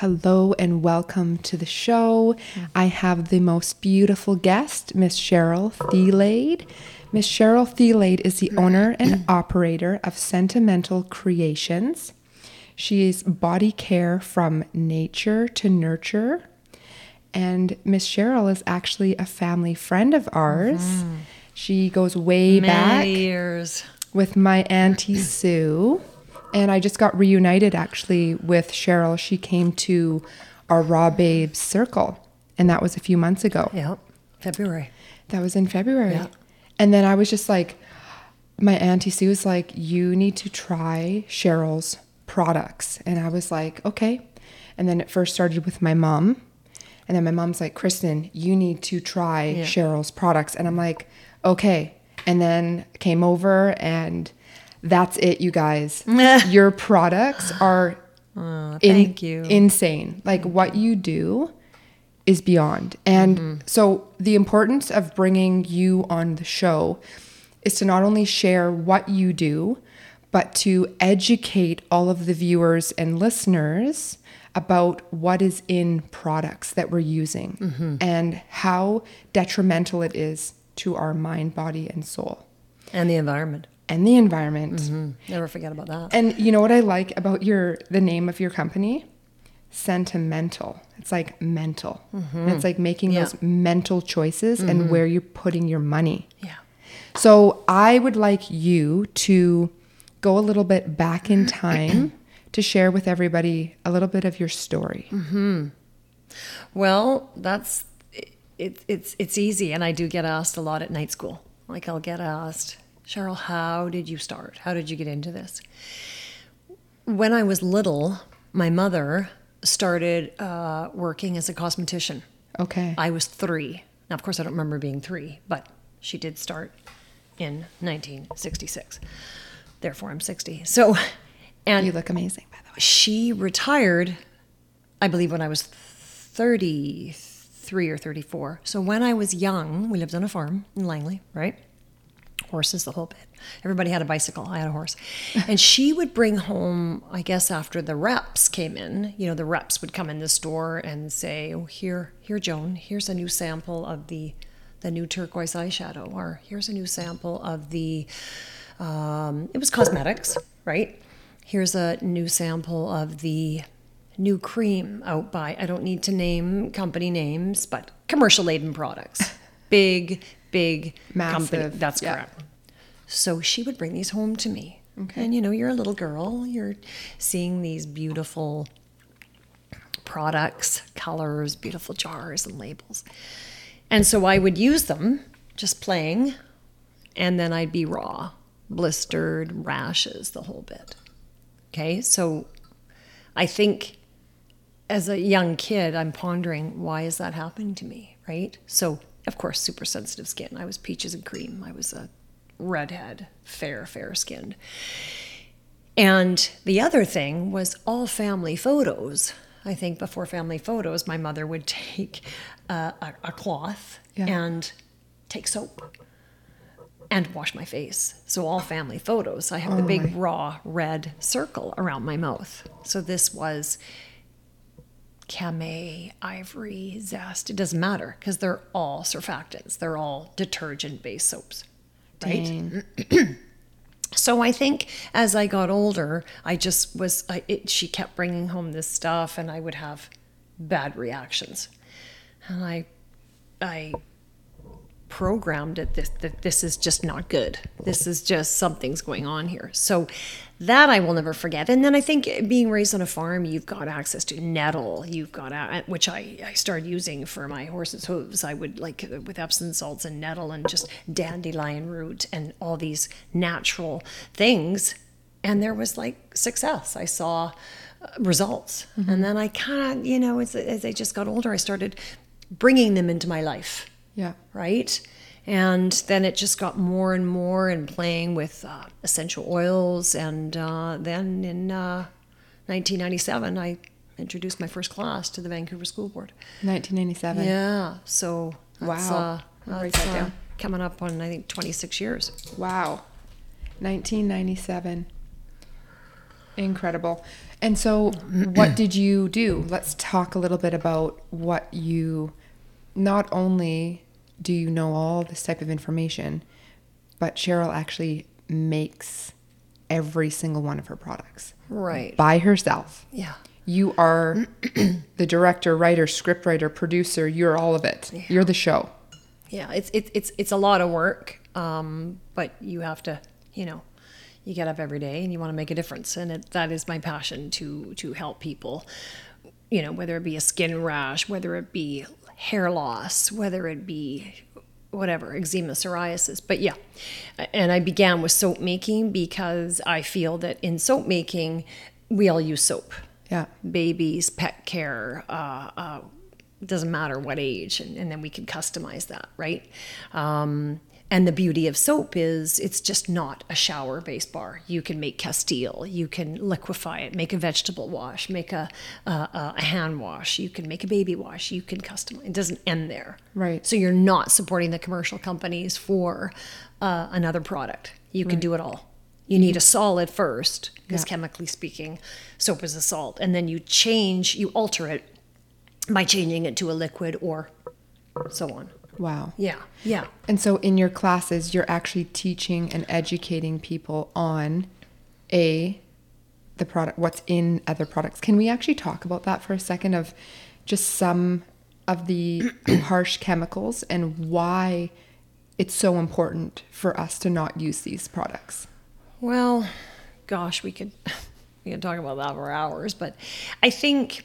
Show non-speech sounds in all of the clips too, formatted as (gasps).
Hello and welcome to the show. Mm-hmm. I have the most beautiful guest, Miss Cheryl Theilade. Miss Cheryl Theilade is the owner and (clears throat) operator of Scentimental Creations. She is body care from nature to nurture. And Miss Cheryl is actually a family friend of ours. Mm-hmm. She goes way back years. with my auntie Sue, and I just got reunited actually with Cheryl. She came to our Raw Babes circle, and that was a few months ago. Yep. February. That was in February. Yeah. And then I was just like, my auntie Sue was like, you need to try Cheryl's products. And I was like, okay. And then it first started with my mom. And then my mom's like, Kristen, you need to try Yeah. Cheryl's products. And I'm like, okay. And then came over and that's it, you guys. (laughs) Uh, Your products are in- thank you. insane. Like what you do is beyond. And mm-hmm. so the importance of bringing you on the show is to not only share what you do, but to educate all of the viewers and listeners about what is in products that we're using mm-hmm. and how detrimental it is to our mind, body, and soul And the environment. And the environment. Mm-hmm. Never forget about that. And you know what I like about your the name of your company? Scentimental. It's like mental. And It's like making Yeah. those mental choices and mm-hmm. where you're putting your money. Yeah. So I would like you to go a little bit back in (clears throat) time to share with everybody a little bit of your story. Well, that's it, it's it's easy, and I do get asked a lot at night school. Like I'll get asked, Cheryl, how did you start? How did you get into this? When I was little, my mother started uh, working as a cosmetician. Okay. I was three. Now, of course, I don't remember being three, but she did start in 1966. Therefore, I'm 60. So, and you look amazing by the way. she retired, I believe, when I was 33 or 34. So when I was young, we lived on a farm in Langley, right? Horses, the whole bit. Everybody had a bicycle. I had a horse. and she would bring home, I guess, after the reps came in, you know, the reps would come in the store and say, oh, here, here, Joan, here's a new sample of the, the new turquoise eyeshadow, or here's a new sample of the, um, it was cosmetics, right? Here's a new sample of the new cream out by, I don't need to name company names, but commercial laden products. Big, big company. Massive, That's yeah. correct. So she would bring these home to me. And you know, you're a little girl, you're seeing these beautiful products, colors, beautiful jars and labels. And so I would use them just playing, and then I'd be raw, blistered, rashes, the whole bit. Okay, so I think as a young kid, I'm pondering why is that happening to me, right? So, of course, super sensitive skin. I was peaches and cream. I was a redhead, fair, fair skinned. And the other thing was all family photos. I think before family photos, my mother would take uh, a, a cloth Yeah. and take soap and wash my face. So all family photos. I have the big raw red circle around my mouth. So this was Camay, Ivory, Zest. It doesn't matter because they're all surfactants. They're all detergent-based soaps, right? (clears throat) So I think as I got older, I just was. I, it, she kept bringing home this stuff, and I would have bad reactions, and I, I programmed it this that this is just not good. This is just something's going on here. So that I will never forget. And then I think being raised on a farm, you've got access to nettle. You've got a, which I, I started using for my horse's hooves. I would like uh, with Epsom salts and nettle and just dandelion root and all these natural things. And there was like success. I saw uh, results. Mm-hmm. And then I kind of, you know, as, as I just got older, I started bringing them into my life Yeah. right? And then it just got more and more and playing with uh, essential oils. And uh, then in uh, 1997, I introduced my first class to the Vancouver School Board. 1997. Yeah, so Wow. uh, write that's, that uh, down. coming up on I think 26 years. Wow. 1997. Incredible. And so, what did you do? Let's talk a little bit about what you not only do you know all this type of information, but Cheryl actually makes every single one of her products Right. by herself. Yeah. You are (clears throat) the director, writer, scriptwriter, producer. You're all of it. You're the show. Yeah. It's it's it's it's a lot of work. Um, but you have to, you know, you get up every day and you want to make a difference, and it, that is my passion to to help people. You know, whether it be a skin rash, whether it be hair loss, whether it be whatever eczema psoriasis but yeah. And i began with soap making because i feel that in soap making we all use soap. Yeah. babies pet care uh, uh, doesn't matter what age and, and then we can customize that right? Um, and the beauty of soap is it's just not a shower base bar you can make castile you can liquefy it make a vegetable wash make a, a, a hand wash you can make a baby wash you can customize it doesn't end there Right. so you're not supporting the commercial companies for uh, another product. You can do it all. You need a solid first, because Yeah. chemically speaking, soap is a salt, and then you change, you alter it by changing it to a liquid or so on. Wow. Yeah, yeah. And so in your classes, you're actually teaching and educating people on a the product what's in other products. Can we actually talk about that for a second of just some of the (clears throat) harsh chemicals and why it's so important for us to not use these products? Well, gosh, we could (laughs) we could talk about that for hours, but I think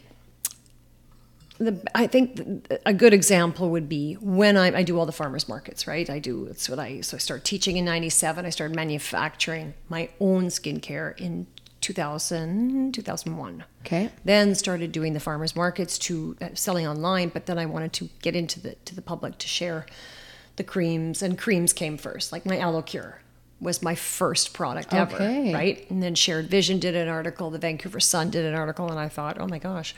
the I think a good example would be when I, I do all the farmers markets, right? I do it's what I so I started teaching in '97. I started manufacturing my own skincare in 2000 2001. Okay. Then started doing the farmers markets to uh, selling online, but then I wanted to get into the to the public to share the creams, and creams came first. Like my Aloe Cure was my first product ever, Okay. right? And then Shared Vision did an article, the Vancouver Sun did an article, and I thought, oh my gosh,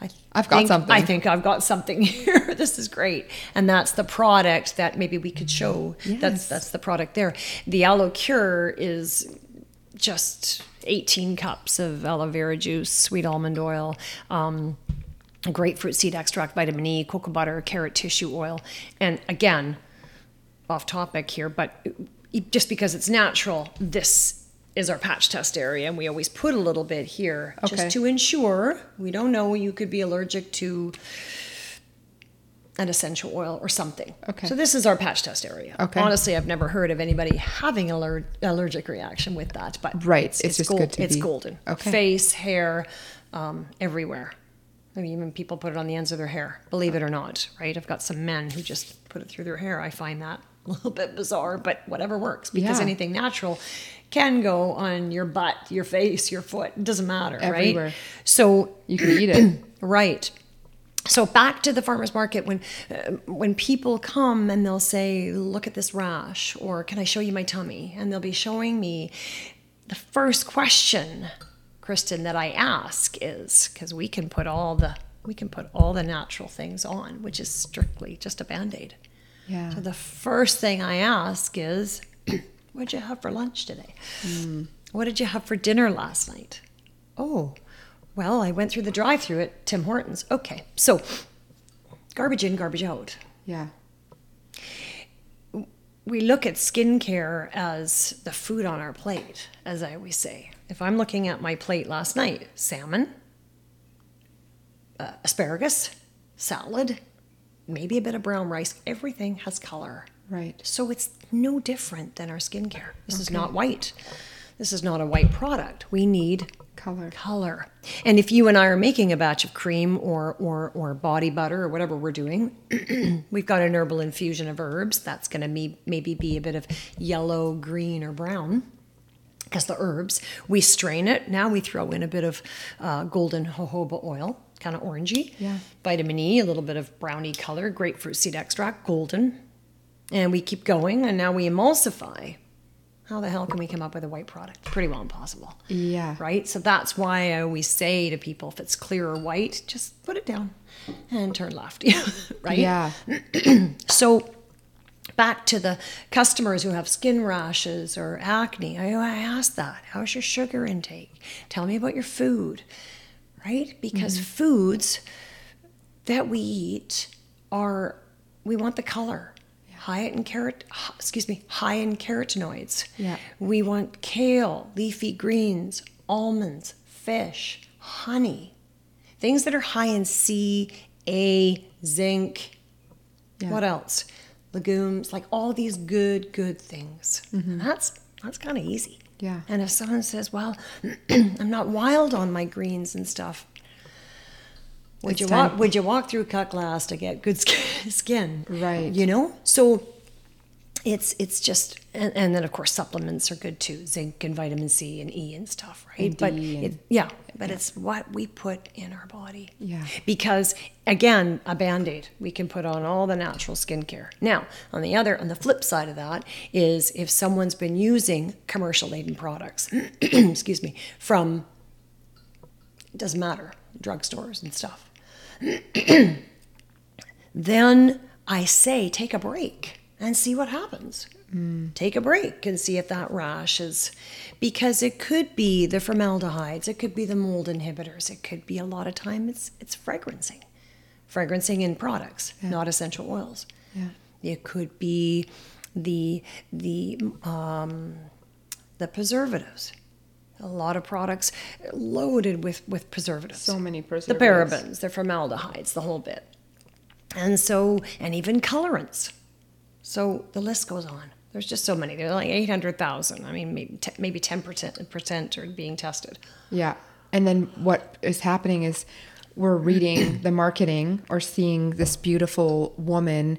I I've got something. I think I've got something (laughs) here. this is great, and that's the product that maybe we could show. Yes. That's that's the product there. The Aloe Cure is just 18 cups of aloe vera juice, sweet almond oil, um, grapefruit seed extract, vitamin E, cocoa butter, carrot tissue oil. And again, off topic here, but just because it's natural, this is our patch test area. And we always put a little bit here Okay. just to ensure we don't know you could be allergic to an essential oil or something. Okay. So this is our patch test area. Okay. Honestly, I've never heard of anybody having an aller- allergic reaction with that, but Right, it's, it's just gold- good to it's be- golden. Okay. Face, hair, um, everywhere. I mean, even people put it on the ends of their hair, believe it or not, right? I've got some men who just put it through their hair. I find that a little bit bizarre, but whatever works because Yeah. anything natural can go on your butt, your face, your foot. It doesn't matter, Everywhere. right? So You can eat it. (clears throat) Right. So back to the farmers market when uh, when people come and they'll say, "Look at this rash," or "Can I show you my tummy?" and they'll be showing me. The first question, Kristen, that I ask is because we can put all the we can put all the natural things on, which is strictly just a band aid. Yeah. So the first thing I ask is, (clears throat) "What'd you have for lunch today? What did you have for dinner last night?" Oh, well, I went through the drive-through at Tim Hortons. Okay, so garbage in, garbage out. Yeah. We look at skincare as the food on our plate, as I always say. If I'm looking at my plate last night, salmon, uh, asparagus, salad, maybe a bit of brown rice, everything has color. Right. So it's no different than our skincare. This is not white. This is not a white product. We need Color. color. And if you and I are making a batch of cream or or or body butter or whatever we're doing, (clears throat) we've got an herbal infusion of herbs. That's going to be, maybe be a bit of yellow, green, or brown. Because the herbs, we strain it. Now we throw in a bit of uh, golden jojoba oil, kind of orangey. Yeah. Vitamin E, a little bit of brownie color, grapefruit seed extract, golden. And we keep going, and now we emulsify. How the hell can we come up with a white product? Pretty well impossible Yeah. right? So that's why I always say to people, if it's clear or white, just put it down and turn left, Yeah. (laughs) right? Yeah. (clears throat) So back to the customers who have skin rashes or acne, I, I ask that. How's your sugar intake? Tell me about your food, right? Because Mm-hmm. foods that we eat are, we want the color. High in carrot, excuse me, high in carotenoids. Yeah. We want kale, leafy greens, almonds, fish, honey, things that are high in C, A, zinc. Yeah. What else? Legumes, like all these good, good things. Mm-hmm. That's that's kind of easy. Yeah. And if someone says, "Well, (clears throat) I'm not wild on my greens and stuff," would It's you time- walk? Would you walk through cut glass to get good (laughs) skin? Right. You know. So it's it's just and, and then of course supplements are good too. Zinc and vitamin c and e and stuff right? And but it, yeah but it's what we put in our body. Yeah. because again a band-aid we can put on all the natural skincare. Now on the other on the flip side of that is if someone's been using commercial laden products (clears throat) excuse me from it doesn't matter drugstores and stuff (clears throat) then I say take a break and see what happens. Take a break and see if that rash is because it could be the formaldehydes, it could be the mold inhibitors, it could be a lot of time it's it's fragrancing. Fragrancing in products, not essential oils. Yeah. It could be the the um, the preservatives. A lot of products loaded with with preservatives. So many preservatives. The parabens, the formaldehydes, the whole bit. And so, and even colorants. So the list goes on. There's just so many. There's like 800,000. I mean, maybe, te- maybe 10% are being tested. Yeah. And then what is happening is we're reading (clears throat) the marketing or seeing this beautiful woman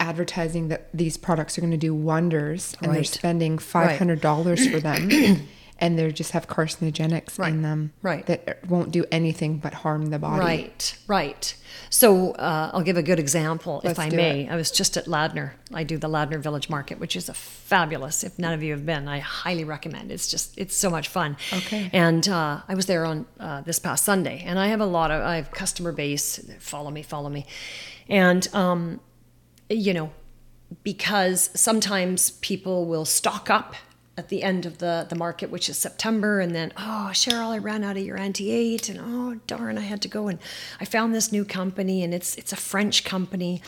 advertising that these products are going to do wonders and they're spending $500 for them (clears throat) and they just have carcinogenics Right. in them Right. that won't do anything but harm the body. Right, right. So uh, I'll give a good example, Let's if I may. I was just at Ladner. I do the Ladner Village Market, which is a fabulous. If none of you have been, I highly recommend. It's just it's so much fun. Okay. And uh, I was there on uh, this past Sunday, and I have a lot of I have customer base. Follow me, follow me, and um, you know, because sometimes people will stock up at the end of the, the market, which is September, and then, oh, Cheryl, I ran out of your anti eight, and oh, darn, I had to go and I found this new company, and it's it's a French company.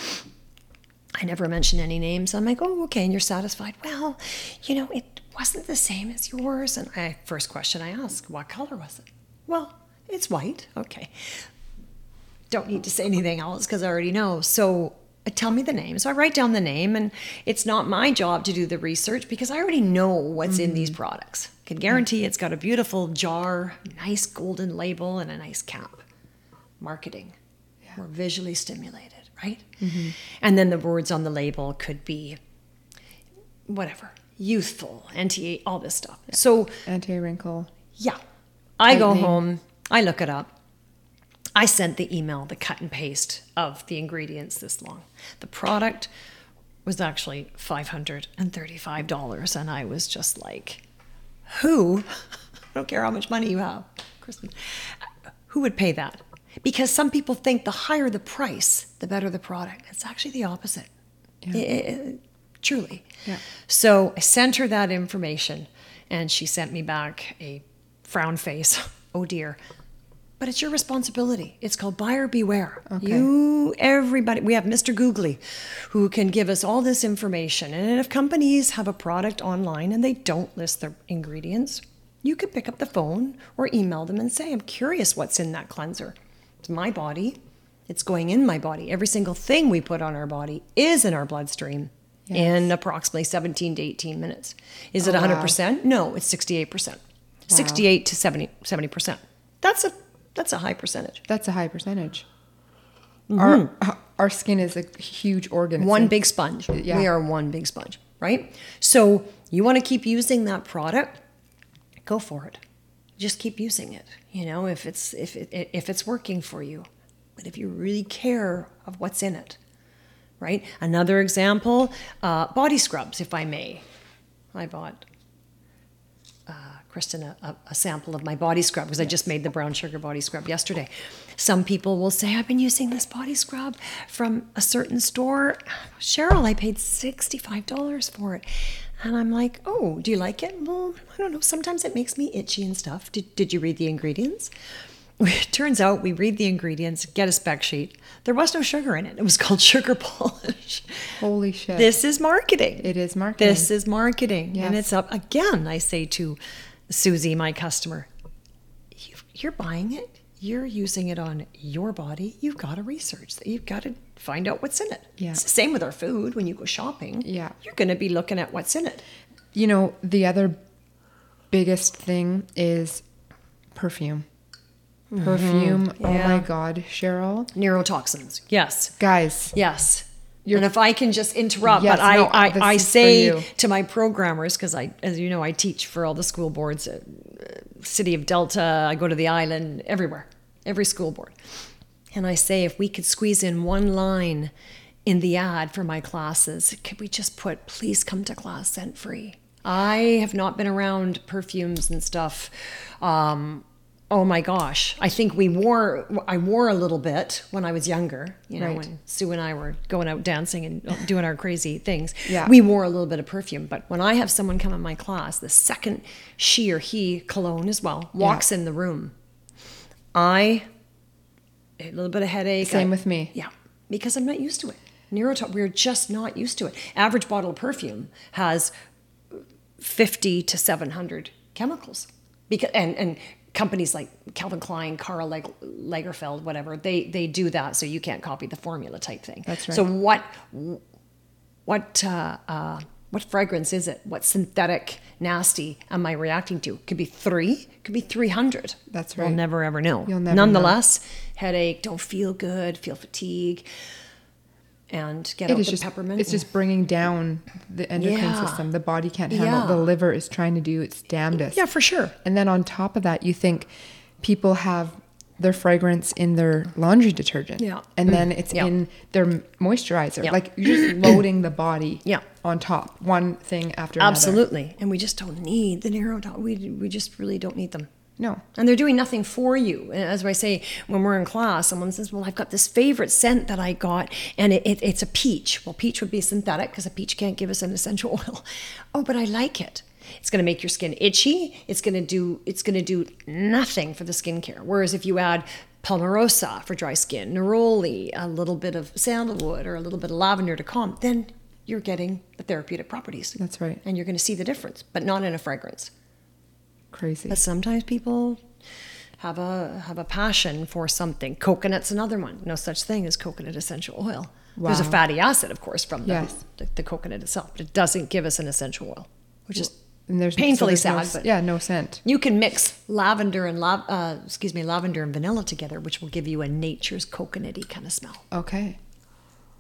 I never mention any names. I'm like, oh, okay, and you're satisfied. Well, you know, it wasn't the same as yours. And I first question I ask, what color was it? Well, it's white. Okay don't need to say anything else because I already know. So tell me the name. So I write down the name, and it's not my job to do the research because I already know what's in these mm. products. Can guarantee it's got a beautiful jar, nice golden label, and a nice cap. Marketing. We're visually stimulated, right? Mm-hmm. And then the words on the label could be whatever, youthful, anti all this stuff. So Anti wrinkle. yeah. I go home, I look it up. I sent the email, the cut and paste of the ingredients this long. The product was actually $535, and I was just like, who? I don't care how much money you have, Kristen. Who would pay that? Because some people think the higher the price, the better the product. It's actually the opposite. Yeah. I- I- truly. Yeah. So I sent her that information, and she sent me back a frown face. (laughs) Oh dear. But it's your responsibility. It's called buyer beware. Okay. You, everybody, we have Mr. Googly who can give us all this information. And if companies have a product online and they don't list their ingredients, you could pick up the phone or email them and say, I'm curious what's in that cleanser. It's my body. It's going in my body. Every single thing we put on our body is in our bloodstream in approximately 17 to 18 minutes. Is oh, it Oh, wow. 100%? No, it's 68%. Wow. 68 to 70, 70 percent. That's a that's a high percentage. That's a high percentage. Our our skin is a huge organ. It's Mm-hmm. One a- big sponge. Yeah. We are one big sponge, right? So you want to keep using that product, go for it. Just keep using it. You know, if it's if it if it's working for you, but if you really care of what's in it, right? Another example, uh, body scrubs, if I may. I bought uh, Kristen a, a, sample of my body scrub because I just made the brown sugar body scrub yesterday. Some people will say, I've been using this body scrub from a certain store. Cheryl, I paid $65 for it. And I'm like, oh, do you like it? Well, I don't know. Sometimes it makes me itchy and stuff. Did, did you read the ingredients? It (laughs) turns out we read the ingredients, get a spec sheet. There was no sugar in it. It was called sugar polish. Holy shit. This is marketing. It is marketing. This is marketing. And it's up again. I say to Susie, my customer, you, you're buying it. You're using it on your body. You've got to research that. You've got to find out what's in it. Yeah. It's the same with our food. When you go shopping, Yeah. you're going to be looking at what's in it. You know, the other biggest thing is perfume. Mm-hmm. Perfume. Oh my God, Cheryl. Neurotoxins. Yes. Guys, Yes. You're- and if I can just interrupt, Yes, but I, no, I, I say to my programmers, because I, as you know, I teach for all the school boards, uh, City of Delta, I go to the island, everywhere, every school board. And I say, if we could squeeze in one line in the ad for my classes, could we just put, please come to class scent free? I have not been around perfumes and stuff. Um, oh my gosh. I think we wore, I wore a little bit when I was younger, you know, Right. when Sue and I were going out dancing and doing our crazy things. Yeah. We wore a little bit of perfume. But when I have someone come in my class, the second she or he, cologne as well, walks in the room, I, a little bit of headache. Same I- with me. Yeah, because I'm not used to it. Neurotox, we're just not used to it. Average bottle of perfume has 50 to 700 chemicals. Because, and, and companies like Calvin Klein, Karl Lagerfeld, whatever, they, they do that so you can't copy the formula type thing. That's right. So what, what, uh, uh, what fragrance is it? What synthetic nasty am I reacting to? Could be three, could be 300. That's right. We'll never ever know. You'll never know. Nonetheless, headache, don't feel good, feel fatigue, and get it out is the just peppermint. it's just bringing down the endocrine Yeah. system. The body can't handle. Yeah. The liver is trying to do its damnedest. yeah, for sure. And then on top of that, you think people have their fragrance in their laundry detergent. Yeah. And mm. then it's Yeah. in their moisturizer. Yeah. Like you're just loading the body (clears throat) Yeah. on top, one thing after another. Absolutely, and we just don't need the neurotoxin. We we just really don't need them. No. And they're doing nothing for you. And As I say, when we're in class, someone says, Well, I've got this favorite scent that I got, and it, it, it's a peach. Well, peach would be synthetic because a peach can't give us an essential (laughs) oil. Oh, but I like it. It's going to make your skin itchy. It's going to do it's going to do nothing for the skincare. Whereas if you add palmarosa for dry skin, neroli, a little bit of sandalwood, or a little bit of lavender to calm, then you're getting the therapeutic properties. That's right. And you're going to see the difference, but not in a fragrance. Crazy. But sometimes people have a have a passion for something. Coconut's another one. No such thing as coconut essential oil. Wow. There's a fatty acid, of course, from the, Yes. the, the coconut itself. But it doesn't give us an essential oil, which is and there's painfully so there's sad. No, but yeah, no scent. you can mix lavender and lav- uh, excuse me, lavender and vanilla together, which will give you a nature's coconutty kind of smell. Okay.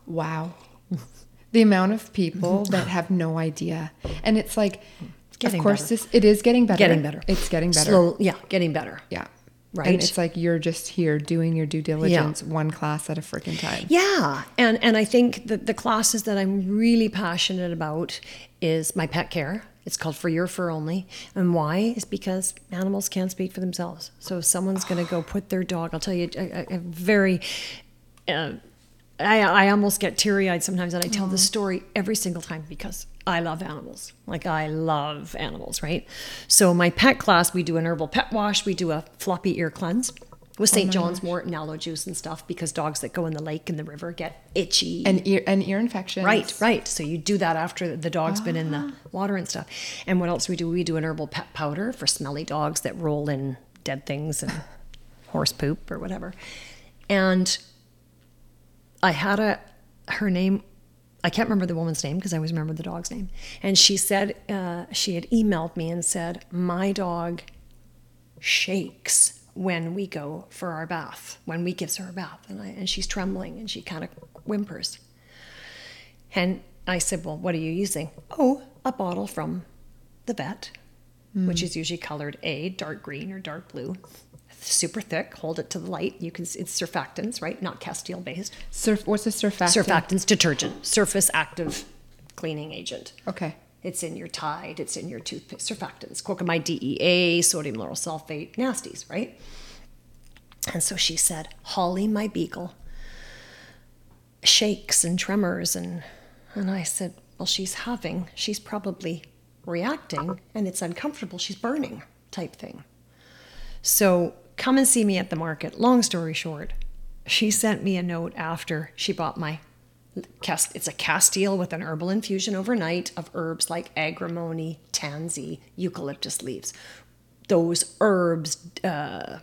Wow. (laughs) the amount of people that have no idea. And it's like Getting of course better. this it is getting better. Getting better. It's getting better. Slow, yeah, getting better. Yeah. Right. And it's like you're just here doing your due diligence one class at a freaking time. Yeah, and and I think that the classes that I'm really passionate about is my pet care. It's called For Your Fur Only, and why is because animals can't speak for themselves. So if someone's going to go put their dog, I'll tell you a, a, a very. Uh, I, I almost get teary eyed sometimes, and I tell this story every single time because I love animals. Like, I love animals, right? So, my pet class, we do an herbal pet wash, we do a floppy ear cleanse with St. Oh John's wort and aloe juice and stuff because dogs that go in the lake and the river get itchy. And ear and ear infections. Right, right. So you do that after the dog's been in the ah. water and stuff. And what else we do? We do an herbal pet powder for smelly dogs that roll in dead things and (laughs) horse poop or whatever. And I had a her name. I can't remember the woman's name because I always remember the dog's name. And she said uh, she had emailed me and said my dog shakes when we go for our bath, when we gives her a bath, and I, and she's trembling and she kind of whimpers. And I said, Well, what are you using? Oh, a bottle from the vet, which is usually colored A, dark green or dark blue. Super thick, hold it to the light. You can see it's surfactants, right? Not Castile based. Surf what's the surfactant? Surfactants, detergent, surface active cleaning agent. Okay. It's in your Tide, it's in your toothpaste surfactants, cocamide DEA, sodium lauryl sulfate, nasties, right? And so she said, Holly, my beagle, shakes and tremors. And, and I said, Well, she's having, she's probably reacting and it's uncomfortable. She's burning, type thing. So come and see me at the market. Long story short, she sent me a note after she bought my cast it's a castile with an herbal infusion overnight of herbs like agrimony tansy eucalyptus leaves those herbs uh,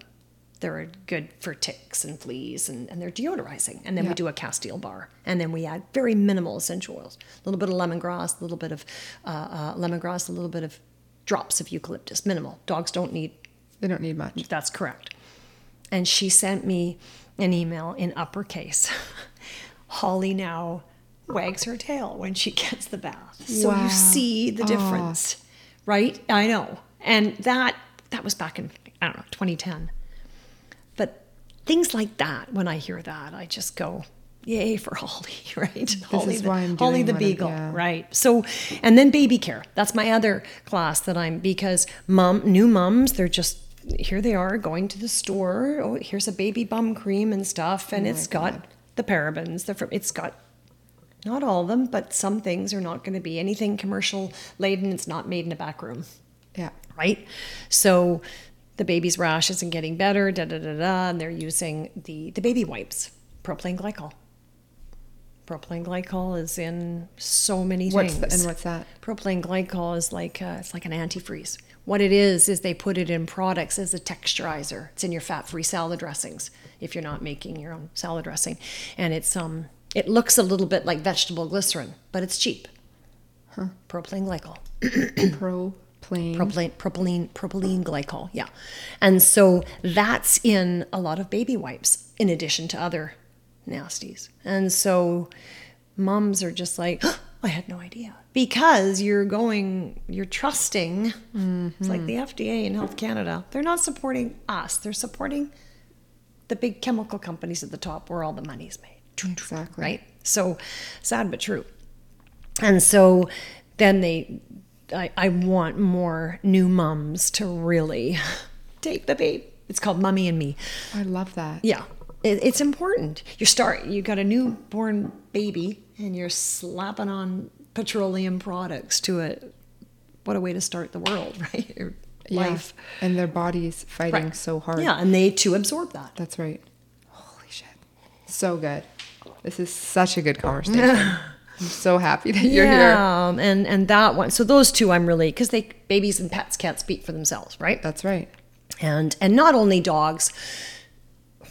they're good for ticks and fleas and, and they're deodorizing and then Yeah. we do a castile bar and then we add very minimal essential oils a little bit of lemongrass a little bit of uh, uh, lemongrass a little bit of drops of eucalyptus minimal dogs don't need They don't need much. that's correct. And she sent me an email in uppercase. (laughs) Holly now wags her tail when she (laughs) gets the bath. So Wow. you see the difference, right? I know. And that that was back in I don't know, 2010. But things like that, when I hear that, I just go, yay for (laughs) Holly, right? Holly is the, why I'm Holly the beagle, yeah. right? So, and then baby care. That's my other class that I'm because mom, new moms, they're just here. They are going to the store. Oh, here's a baby bum cream and stuff, and oh it's got the parabens. The it's got not all of them, but some things are not going to be anything commercial laden. It's not made in a back room Yeah. right? So the baby's rash isn't getting better, da da da da, and they're using the the baby wipes, propylene glycol. Propylene glycol is in so many What's things. the, and what's that? propylene glycol is like uh, it's like an antifreeze. What it is is they put it in products as a texturizer. It's in your fat-free salad dressings if you're not making your own salad dressing, and it's um it looks a little bit like vegetable glycerin, but it's cheap. Propylene glycol Propylene. (coughs) propylene, propylene, propylene glycol. Yeah. And so that's in a lot of baby wipes, in addition to other nasties. And so moms are just like, (gasps) I had no idea. Because you're going, you're trusting. It's like mm-hmm. the FDA and Health Canada. They're not supporting us, they're supporting the big chemical companies at the top where all the money's made Exactly. right? So sad but true. And so then they, I, I want more new mums to really (laughs) take the bait. It's called Mummy and Me. I love that. Yeah, it, it's important. You start, you got a newborn baby, and you're slapping on petroleum products to it. What a way to start the world, (laughs) right? Your Yeah. life. And their bodies fighting Right. so hard. Yeah, and they too absorb that. That's right. Holy shit. So good. This is such a good conversation. (laughs) I'm so happy that you're here. yeah, and and that one. So those two, I'm really because they babies and pets can't speak for themselves, right? That's right. and and not only dogs,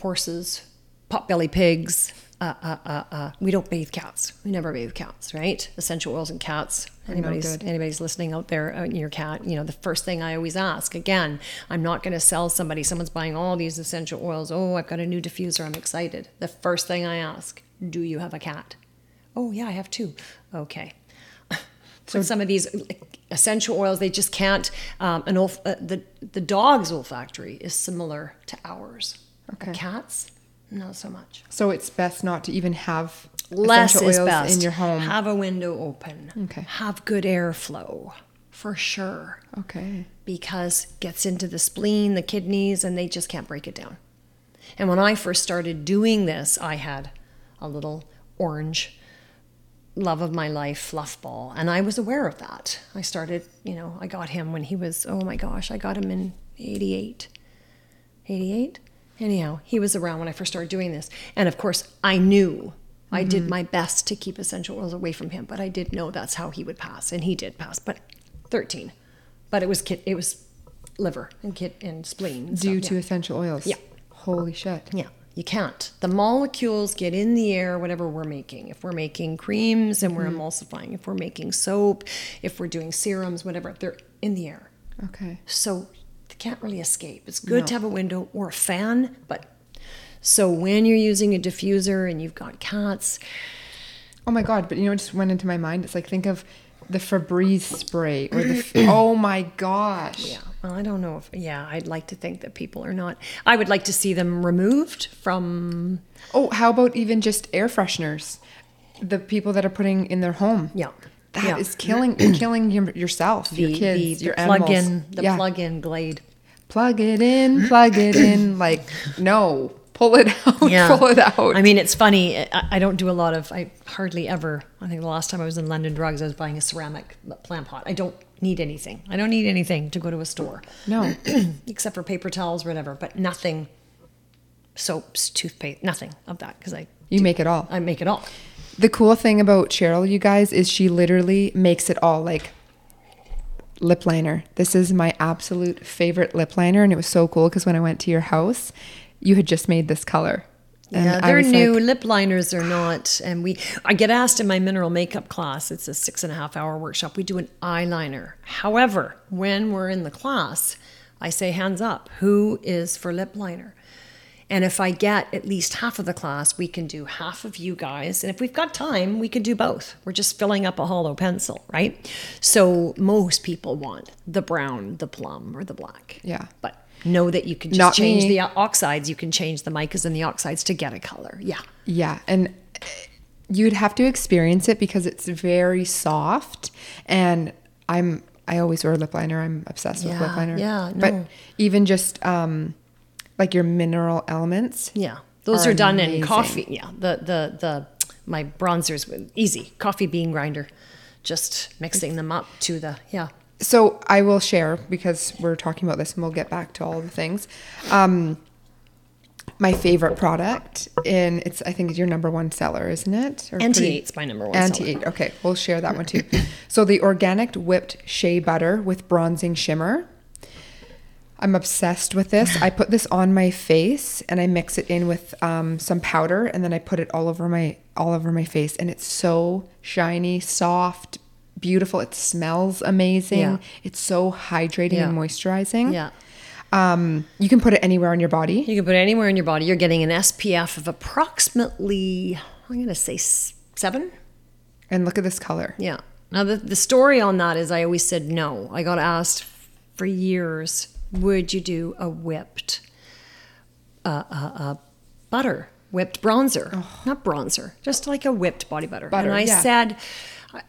horses, potbelly pigs. Uh, uh, uh, uh. We don't bathe cats. We never bathe cats, right? Essential oils and cats. Anybody's anybody's listening out there, uh, your cat. You know, the first thing I always ask. Again, I'm not going to sell somebody. Someone's buying all these essential oils. Oh, I've got a new diffuser. I'm excited. The first thing I ask: Do you have a cat? Oh yeah, I have two. Okay. (laughs) So some of these essential oils, they just can't. Um, an olf- uh, the the dog's olfactory is similar to ours. Okay. Cats, not so much. So it's best not to even have Less is best. in your home. Have a window open. Okay. Have good airflow, for sure, okay. because gets into the spleen, the kidneys, and they just can't break it down. And when I first started doing this, I had a little orange love of my life fluff ball and i was aware of that i started you know i got him when he was oh my gosh i got him in 88 88 anyhow he was around when i first started doing this and of course i knew i did mm-hmm. my best to keep essential oils away from him but i did know that's how he would pass and he did pass but 13 but it was kid it was liver and kid and spleen and Due stuff, to yeah. essential oils. Yeah. Holy shit. Yeah, you can't. The molecules get in the air, whatever we're making. If we're making creams and we're mm-hmm. emulsifying, if we're making soap, if we're doing serums, whatever, they're in the air. Okay. So they can't really escape. It's good to have a window or a fan, but so when you're using a diffuser and you've got cats, Oh my god! But you know, what just went into my mind. It's like think of the Febreze spray or the. (clears throat) oh my gosh! yeah, well, I don't know if, yeah, I'd like to think that people are not, I would like to see them removed from, Oh, how about even just air fresheners? The people that are putting in their home. yeah. That is Yeah. killing (clears throat) killing your, yourself, The, your kids, the, your the animals. plug-in, the Yeah. plug-in Glade. plug it in, plug it in. (clears throat) Like no, pull it out, (laughs) pull it out. I mean, it's funny. I, I don't do a lot of. I hardly ever. I think the last time I was in London Drugs, I was buying a ceramic plant pot. I don't need anything. I don't need anything to go to a store, no, (clears throat) except for paper towels, whatever. But nothing. Soaps, toothpaste, nothing of that because I you make it all. I make it all. The cool thing about Cheryl, you guys, is she literally makes it all like lip liner. This is my absolute favorite lip liner, and it was so cool because when I went to your house, you had just made this color. And Yeah, they're new. like, Lip liners are not. And we, I get asked in my mineral makeup class, it's a six and a half hour workshop, we do an eyeliner. However, when we're in the class, I say hands up, who is for lip liner? And if I get at least half of the class, we can do half of you guys. And if we've got time, we can do both. We're just filling up a hollow pencil, right? So most people want the brown, the plum, or the black. Yeah. But know that you can just Not change me. the oxides. You can change the micas and the oxides to get a color. Yeah. Yeah, and uh, you'd have to experience it because it's very soft, and I'm I always wear lip liner. I'm obsessed with lip liner. yeah, But even just um, like your mineral elements. Yeah, those are are, done amazing. in coffee. Yeah, the the the my bronzers with easy coffee bean grinder, just mixing them up to the yeah. So I will share because we're talking about this, and we'll get back to all the things. Um, my favorite product, and it's I think it's your number one seller, isn't it? Or Anti eight's my number one. Anti eight. Okay, we'll share that one too. so the organic whipped shea butter with bronzing shimmer. I'm obsessed with this. I put this on my face and I mix it in with um, some powder and then I put it all over my all over my face and it's so shiny, soft, beautiful. It smells amazing. Yeah. It's so hydrating and moisturizing. Yeah, Um, you can put it anywhere on your body. you can put it anywhere in your body. You're getting an SPF of approximately I'm gonna say seven. And look at this color. Yeah. Now the the story on that is I always said no. I got asked for years, would you do a whipped uh, uh, uh, butter, whipped bronzer, not bronzer, just like a whipped body butter. Butter, and I yeah. said,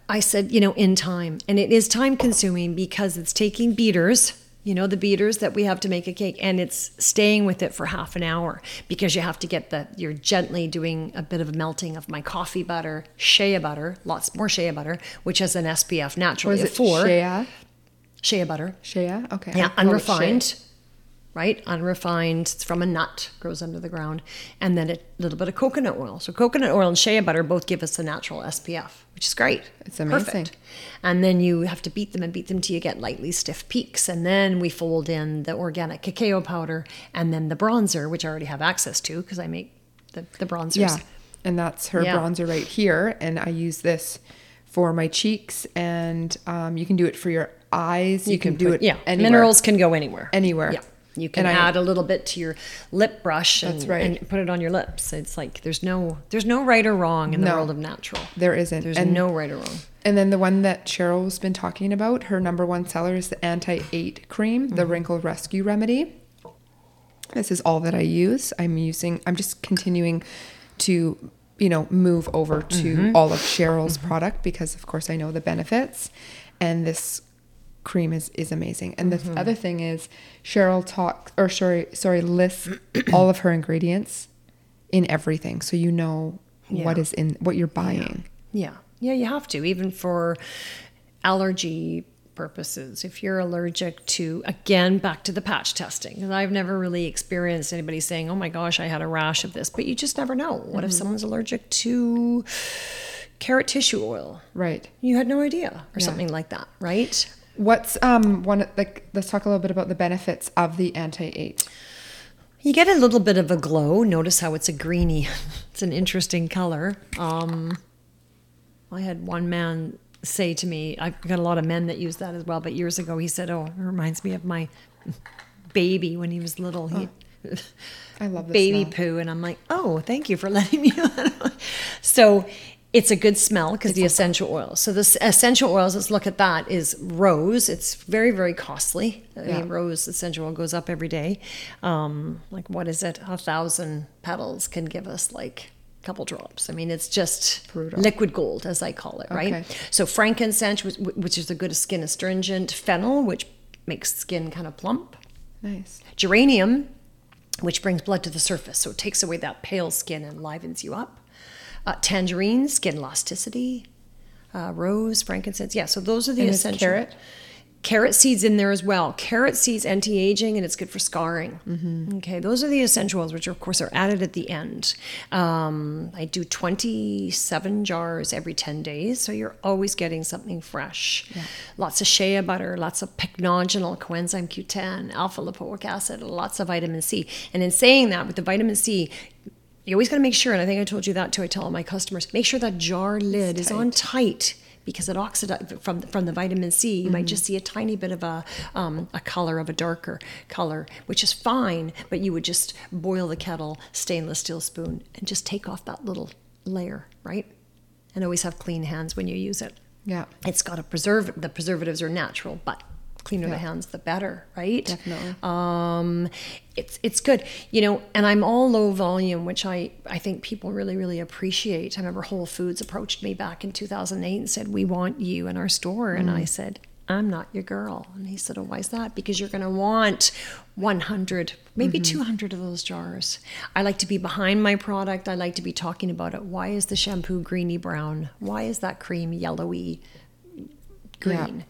I- said, you know, in time, and it is time consuming because it's taking beaters. You know the beaters that we have to make a cake, and it's staying with it for half an hour because you have to get the. You're gently doing a bit of a melting of my coffee butter, shea butter, lots more shea butter, which has an SPF Or naturally is it four. shea? Shea butter, Shea? Okay. Yeah, unrefined, right? Unrefined. It's from a nut, grows under the ground, and then a little bit of coconut oil. So coconut oil and shea butter both give us the natural SPF, which is great. It's amazing. Perfect. And then you have to beat them and beat them till you get lightly stiff peaks, and then we fold in the organic cacao powder and then the bronzer, which I already have access to because I make the, the bronzers. Yeah. And that's her Yeah. bronzer right here. And I use this for my cheeks. And um, you can do it for your eyes. You, can, do put- it Yeah, anywhere. minerals can go anywhere. Anywhere. Yeah. You can And add a little bit to your lip brush and, That's right. and put it on your lips. It's like there's no there's no right or wrong in the No. world of natural. There isn't. There's and, no right or wrong. and then the one that Cheryl's been talking about, her number one seller is the Anti 8 cream, Mm-hmm. the Wrinkle Rescue Remedy. This is all that I use. I'm using, I'm just continuing to, you know, move over to Mm-hmm. all of Cheryl's product because, of course, I know the benefits. And this cream is, is amazing. And the Mm-hmm. other thing is, Cheryl talks, or sorry, sorry, lists (clears throat) all of her ingredients in everything. So you know what Yeah. is in, what you're buying. Yeah. Yeah, you have to, even for allergy purposes. If you're allergic to, again, back to the patch testing, because I've never really experienced anybody saying, oh my gosh, I had a rash of this, but you just never know. What if someone's allergic to carrot tissue oil? Right. You had no idea, or something like that, right? What's um one like let's talk a little bit about the benefits of the anti eight. You get a little bit of a glow. Notice how it's a greeny. (laughs) It's an interesting color. Um, I had one man say to me, I've got a lot of men that use that as well, but years ago he said, "Oh, it reminds me of my baby when he was little." He (laughs) I love this baby smell. poo, and I'm like, "Oh, thank you for (laughs) letting me know." so it's a good smell because the essential oils. So the essential oils, let's look at that. Is rose. It's very very costly. I Yeah. mean, rose essential oil goes up every day. Um, like what is it? A thousand petals can give us like a couple drops. I mean, it's just Brutal. liquid gold, as I call it, right? Okay. So frankincense, which, which is a good skin astringent, fennel, which makes skin kind of plump, Nice. geranium, which brings blood to the surface, so it takes away that pale skin and livens you up. Uh, tangerine, skin elasticity. Uh, rose, frankincense. Yeah, so those are the And essential. carrot? Carrot seeds in there as well. Carrot seeds anti-aging and it's good for scarring. Okay, those are the essentials, which of course are added at the end. Um, I do 27 jars every 10 days, so you're always getting something fresh. Lots of shea butter, lots of pycnogenol, coenzyme Q10, alpha lipoic acid, lots of vitamin C. And in saying that, with the vitamin C, you always got to make sure, and I think I told you that too. I tell all my customers, make sure that jar lid is on tight because it oxidizes from from the vitamin C. You might just see a tiny bit of a um, a color of a darker color, which is fine. But you would just boil the kettle, stainless steel spoon, and just take off that little layer, right? And always have clean hands when you use it. Yeah. It's got a preserve. The preservatives are natural, but cleaner the hands, the better, right? Definitely. Um, it's it's good, you know. And I'm all low volume, which I I think people really really appreciate. I remember Whole Foods approached me back in 2008 and said, "We want you in our store," and I said. I'm not your girl. And he said, Oh, why is that? Because you're going to want 100, maybe 200 of those jars. I like to be behind my product. I like to be talking about it. Why is the shampoo greeny brown? Why is that cream yellowy green?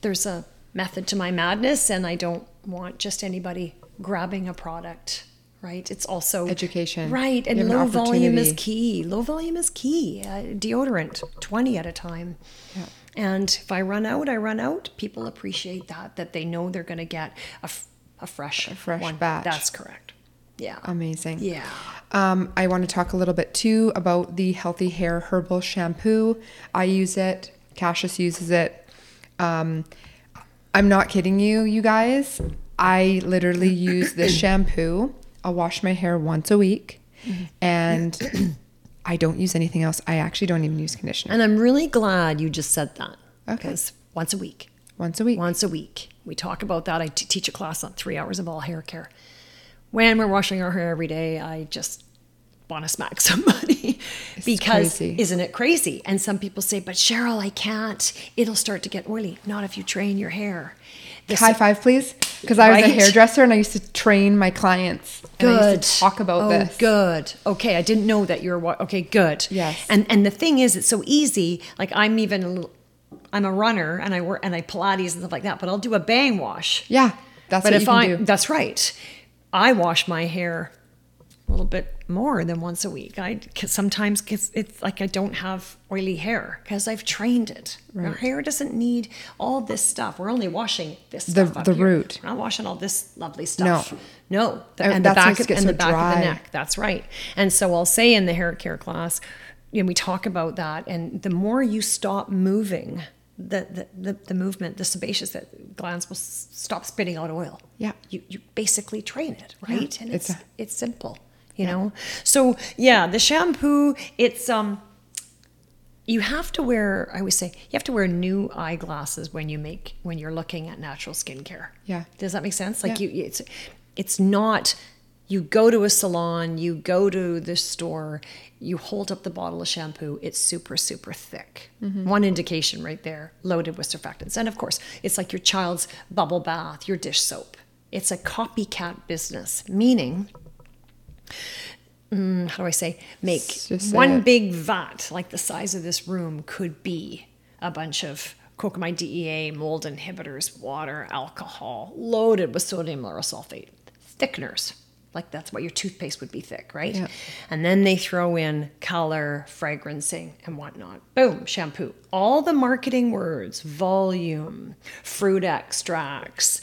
There's a method to my madness, and I don't want just anybody grabbing a product. Right, it's also Education. Right, and have an low volume is key. Low volume is key. Uh, deodorant, 20 at a time. And if I run out, I run out. People appreciate that, that they know they're going to get a, f- a fresh, a fresh one. batch. That's correct. Yeah. Amazing. yeah. Um, I want to talk a little bit too about the Healthy Hair Herbal Shampoo. I use it. Cassius uses it. Um, I'm not kidding you, you guys. I literally (coughs) use this shampoo. I'll wash my hair once a week, mm-hmm. and I don't use anything else. I actually don't even use conditioner. And I'm really glad you just said that. Okay. Because once a week, Once a week. once a week, we talk about that. I t- teach a class on three hours of all hair care. When we're washing our hair every day, I just want to smack (laughs) somebody because crazy. isn't it crazy? And some people say, "But Cheryl, I can't. It'll start to get oily." Not if you train your hair. This- High five, please. Because I was a hairdresser and I used to train my clients. And I Good. used to talk about oh, this. Good. Okay, I didn't know that you were. wa- Okay, good. Yes. And and the thing is, it's so easy. Like I'm even a little. I'm a runner and I work and I Pilates and stuff like that. But I'll do a bang wash. Yeah, that's but what if I do. that's right, I wash my hair a little bit more than once a week. I sometimes cause it's like I don't have oily hair because I've trained it. Our hair doesn't need all this stuff. We're only washing this The- stuff the here. root. We're not washing all this lovely stuff. No. No, the, And and the back of, and so the back of the neck. That's right. And so I'll say in the hair care class, you know, we talk about that, and the more you stop moving. The, the, the, the movement, the sebaceous glands will s- stop spitting out oil Yeah. you, you basically train it right and it's it's a- it's simple you know? So yeah the shampoo it's um you have to wear i always say you have to wear new eyeglasses when you make when you're looking at natural skincare. Yeah. does that make sense? Like Yeah. you it's it's not you go to a salon you go to the store you hold up the bottle of shampoo it's super super thick. Mm-hmm. one indication right there loaded with surfactants. And of course it's like your child's bubble bath your dish soap. It's a copycat business meaning mm, how do i say make say one it. big vat like the size of this room could be a bunch of cocamide dea mold inhibitors water alcohol loaded with sodium lauryl sulfate thickeners like that's why your toothpaste would be thick right Yeah. and then they throw in color fragrancing and whatnot boom shampoo all the marketing words volume fruit extracts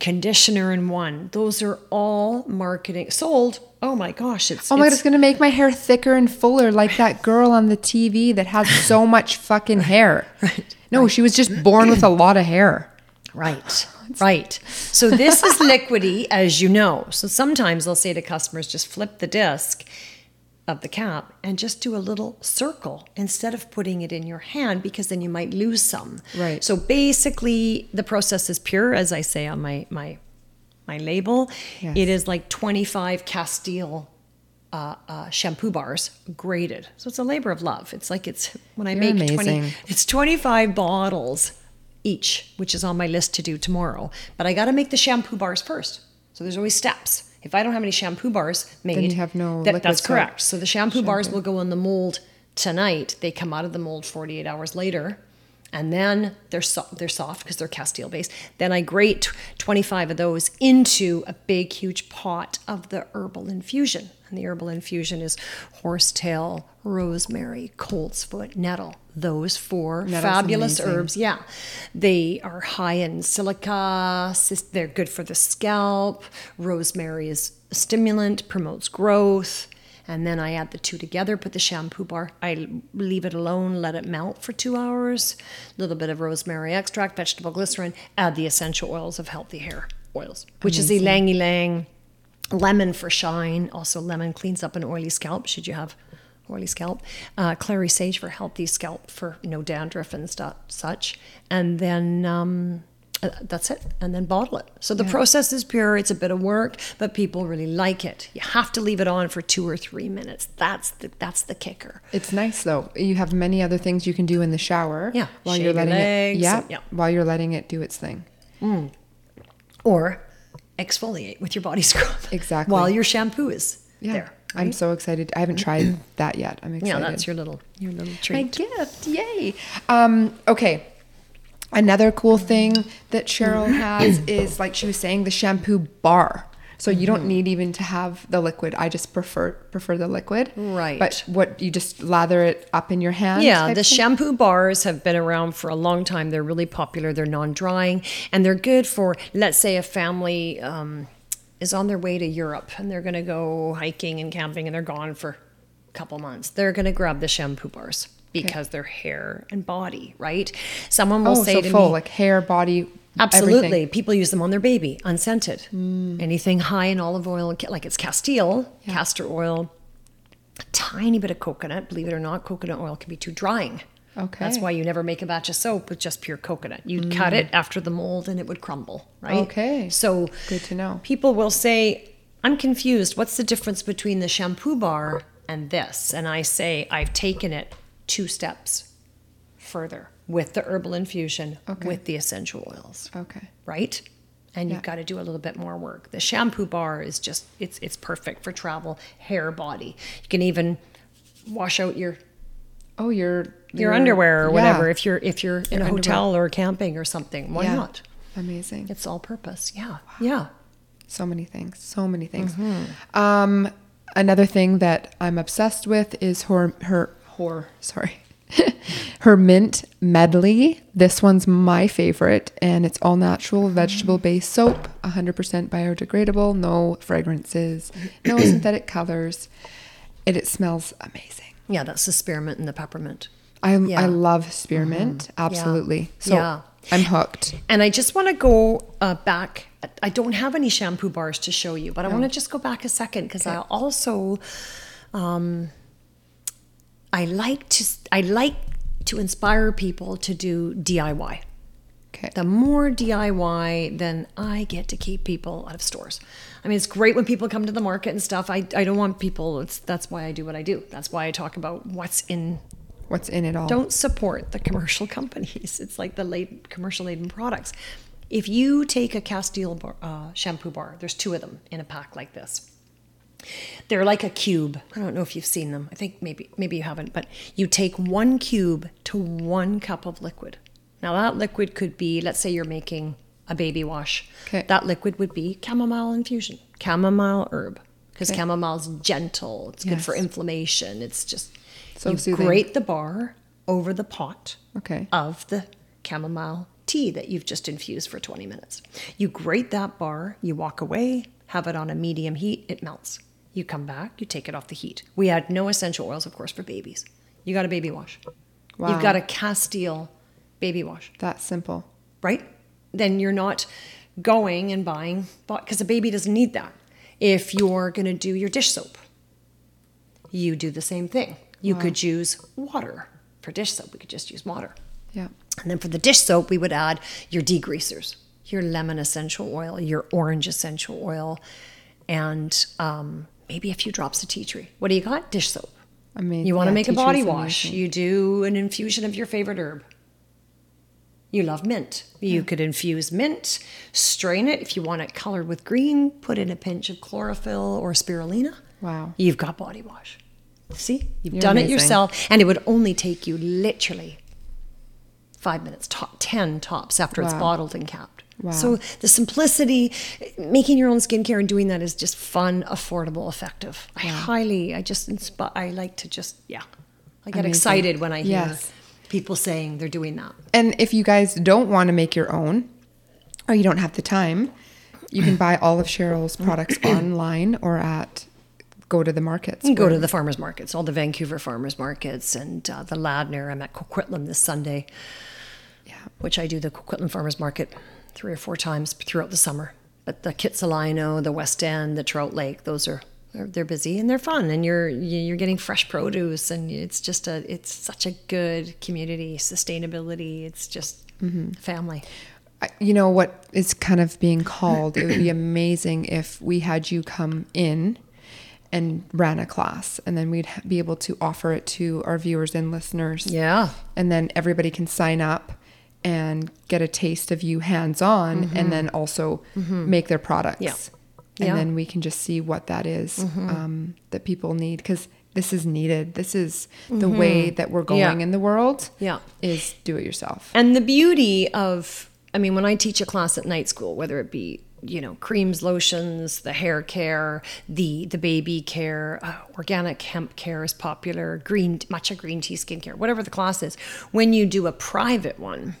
conditioner in one those are all marketing sold oh my gosh it's Oh my god, it's- it's gonna make my hair thicker and fuller, like that girl on the TV that has so (laughs) much fucking hair. Right. No, she was just born with a lot of hair. Right, right. So this is (laughs) liquidy, as you know. So sometimes I'll say to customers, just flip the disc of the cap and just do a little circle instead of putting it in your hand because then you might lose some. Right. So basically, the process is pure, as I say on my my my label. Yes. It is like 25 Castile uh, uh, shampoo bars graded. So it's a labor of love. It's like it's when I You're make 20, amazing. it's 25 bottles each, which is on my list to do tomorrow. But I got to make the shampoo bars first. So there's always steps. If I don't have any shampoo bars made, then you have no that- that's soap. correct. So the shampoo, bars will go in the mold tonight. They come out of the mold 48 hours later. And then they're so- they're soft because they're Castile based. Then I grate 25 of those into a big huge pot of the herbal infusion. And the herbal infusion is horsetail, rosemary, coltsfoot, nettle. Those four Nettle's fabulous amazing. herbs. Yeah. They are high in silica. They're good for the scalp. Rosemary is a stimulant, promotes growth. And then I add the two together, put the shampoo bar. I leave it alone, let it melt for two hours. A little bit of rosemary extract, vegetable glycerin. Add the essential oils of healthy hair oils, which is ylang ylang, lemon for shine. Also, lemon cleans up an oily scalp. Should you have oily scalp? Uh, clary sage for healthy scalp for no dandruff and stuff such. And then um, uh, that's it. And then bottle it. So the process is pure. It's a bit of work, but people really like it. You have to leave it on for two or three minutes. That's the that's the kicker. It's nice though. You have many other things you can do in the shower. Yeah, While shave you're your letting legs it. Yeah. yeah. While you're letting it do its thing. Or exfoliate with your body (laughs) scrub. Exactly. While your shampoo is Yeah. there. I'm so excited. I haven't tried (clears throat) that yet. I'm excited. Yeah, that's your little your little my treat. gift. Yay. Um, okay. Another cool thing that Cheryl (clears throat) has is like she was saying the shampoo bar. So you Mm-hmm. don't need even to have the liquid. I just prefer prefer the liquid. Right. But what you just lather it up in your hand. Yeah, the shampoo bars have been around for a long time. They're really popular. They're non-drying, and they're good for, let's say, a family um, is on their way to Europe and they're going to go hiking and camping, and they're gone for a couple months. They're going to grab the shampoo bars because they're hair and body, right? Someone will Oh, say so to full, me, like hair, body, Absolutely. everything. People use them on their baby, unscented. Mm. Anything high in olive oil, like it's Castile, castor oil, a tiny bit of coconut. Believe it or not, coconut oil can be too drying. Okay. That's why you never make a batch of soap with just pure coconut. You'd cut it after the mold and it would crumble, right? Mm. Okay. So Good to know. People will say, I'm confused. What's the difference between the shampoo bar and this? And I say, I've taken it two steps further with the herbal infusion, Okay. with the essential oils Okay. right? And Yeah. you've got to do a little bit more work. The shampoo bar is just it's it's perfect for travel, hair, body. You can even wash out your Oh, your your underwear or yeah. whatever if you're if you're in Your a hotel or camping or something. Why Yeah. not? Amazing. It's all purpose. Yeah. Yeah. So many things. So many things. Mm-hmm. Um, another thing that I'm obsessed with is her her her sorry. (laughs) her mint medley. This one's my favorite, and it's all natural vegetable based soap, 100% biodegradable, no fragrances, no (clears throat) synthetic colors. And it smells amazing. Yeah, that's the spearmint and the peppermint. I, Yeah. Mm-hmm. I love spearmint, absolutely. So Yeah. I'm hooked. And I just want to go uh, back. I don't have any shampoo bars to show you, but I want to just go back a second because I also, um, I like to I like to inspire people to do DIY. Okay. The more DIY, then I get to keep people out of stores. I mean, it's great when people come to the market and stuff. I, I don't want people. It's that's why I do what I do. That's why I talk about what's in What's in it all? don't support the commercial (laughs) companies. It's like the late commercial laden products. If you take a Castile bar, uh, shampoo bar, there's two of them in a pack like this. They're like a cube. I don't know if you've seen them. I think maybe maybe you haven't, but you take one cube to one cup of liquid. Now that liquid could be, let's say you're making a baby wash. Okay. That liquid would be chamomile infusion, chamomile herb, because Okay. chamomile's gentle. It's good for inflammation. It's just So you soothing. grate the bar over the pot Okay. of the chamomile tea that you've just infused for 20 minutes. You grate that bar, you walk away, have it on a medium heat, it melts. You come back, you take it off the heat. We add no essential oils, of course, for babies. You got a baby wash. Wow. You've got a Castile baby wash, That simple. right? Then you're not going and buying, because a baby doesn't need that. If you're going to do your dish soap, you do the same thing. You could use water for dish soap. We could just use water. Yeah. And then for the dish soap, we would add your degreasers, your lemon essential oil, your orange essential oil, and um, maybe a few drops of tea tree. What do you got? Dish soap. Amazing. You want to Yeah, make a body wash. amazing. You do an infusion of your favorite herb. You love mint. You could infuse mint, strain it. If you want it colored with green, put in a pinch of chlorophyll or spirulina. Wow. You've got body wash. See, you've You're done it yourself, and it would only take you literally five minutes, top ten tops after it's bottled and capped. Wow. So the simplicity, making your own skincare and doing that is just fun, affordable, effective. I highly, I just inspire. I like to just, yeah, I get Amazing. excited when I hear Yes. people saying they're doing that. And if you guys don't want to make your own, or you don't have the time, you can buy all of Cheryl's products (clears throat) online or at go to the markets. Go to the farmers markets, all the Vancouver farmers markets, and uh, the Ladner. I'm at Coquitlam this Sunday, Yeah. which I do the Coquitlam farmers market three or four times throughout the summer. But the Kitsilano, the West End, the Trout Lake, those are they're, they're busy and they're fun, and you're you're getting fresh produce, and it's just a it's such a good community sustainability. It's just mm-hmm. family. You know what is kind of being called it would be amazing if we had you come in and ran a class and then we'd ha- be able to offer it to our viewers and listeners Yeah. and then everybody can sign up and get a taste of you hands on and then also make their products Mm-hmm. Yeah. and Yeah. Mm-hmm. then we can just see what that is, um, that people need because this is needed this is the way that we're going Mm-hmm. Yeah. in the world Yeah. is do it yourself And the beauty of, I mean, when I teach a class at night school, whether it be you know creams, lotions, the hair care, the the baby care, uh, organic hemp care is popular, green matcha green tea skincare, whatever the class is. When you do a private one,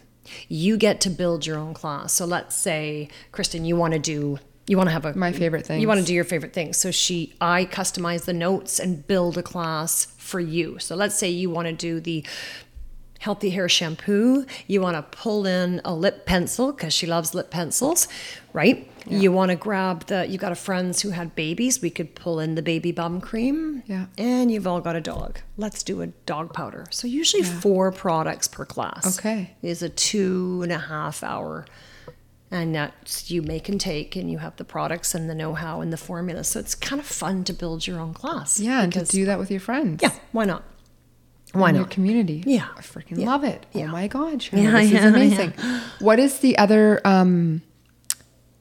you get to build your own class. So let's say, Kristen, you want to do. You want to have a My favorite thing. You want to do your favorite thing. So she, I customize the notes and build a class for you. So let's say you want to do the healthy hair shampoo. You want to pull in a lip pencil because she loves lip pencils, right? You want to grab the, you got a friends who had babies. We could pull in the baby bum cream. Yeah. And you've all got a dog. Let's do a dog powder. So usually four products per class. Okay. Is a two and a half hour. And that's you make and take, and you have the products and the know how and the formula. So it's kind of fun to build your own class. yeah and to do that with your friends Yeah, why not? Why not? your community. Yeah. I freaking Yeah. love it. Yeah. Oh my god, Cheryl, (laughs) Yeah, this yeah, is amazing. What is the other um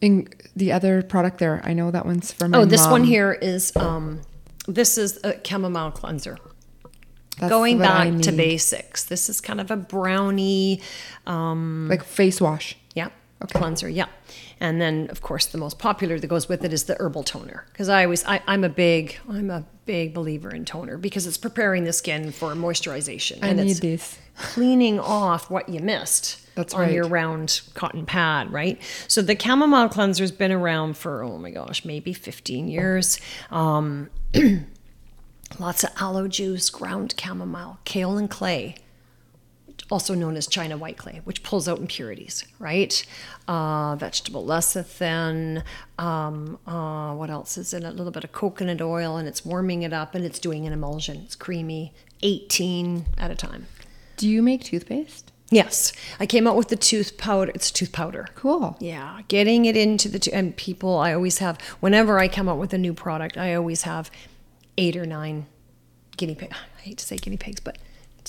in the other product there? I know that one's from. Oh, this one here is um, this is a chamomile cleanser. That's Going back to basics. This is kind of a brownie, um, like face wash. yeah, okay. cleanser, yeah. And then, of course, the most popular that goes with it is the herbal toner. Because I always, I, I'm a big, I'm a big believer in toner because it's preparing the skin for moisturization. I and need it's these. Cleaning off what you missed That's on right. your round cotton pad, right? So the chamomile cleanser's been around for oh my gosh, maybe 15 years. Um, (clears throat) lots of aloe juice, ground chamomile, kaolin clay, also known as China white clay, which pulls out impurities, right? Uh, vegetable lecithin. Um, uh, what else is in it? A little bit of coconut oil, and it's warming it up, and it's doing an emulsion. It's creamy. 18 at a time. Do you make toothpaste? Yes, I came out with the tooth powder. It's tooth powder. Cool. Yeah, getting it into the and people. I always have whenever I come out with a new product, I always have eight or nine guinea pig. I hate to say guinea pigs, but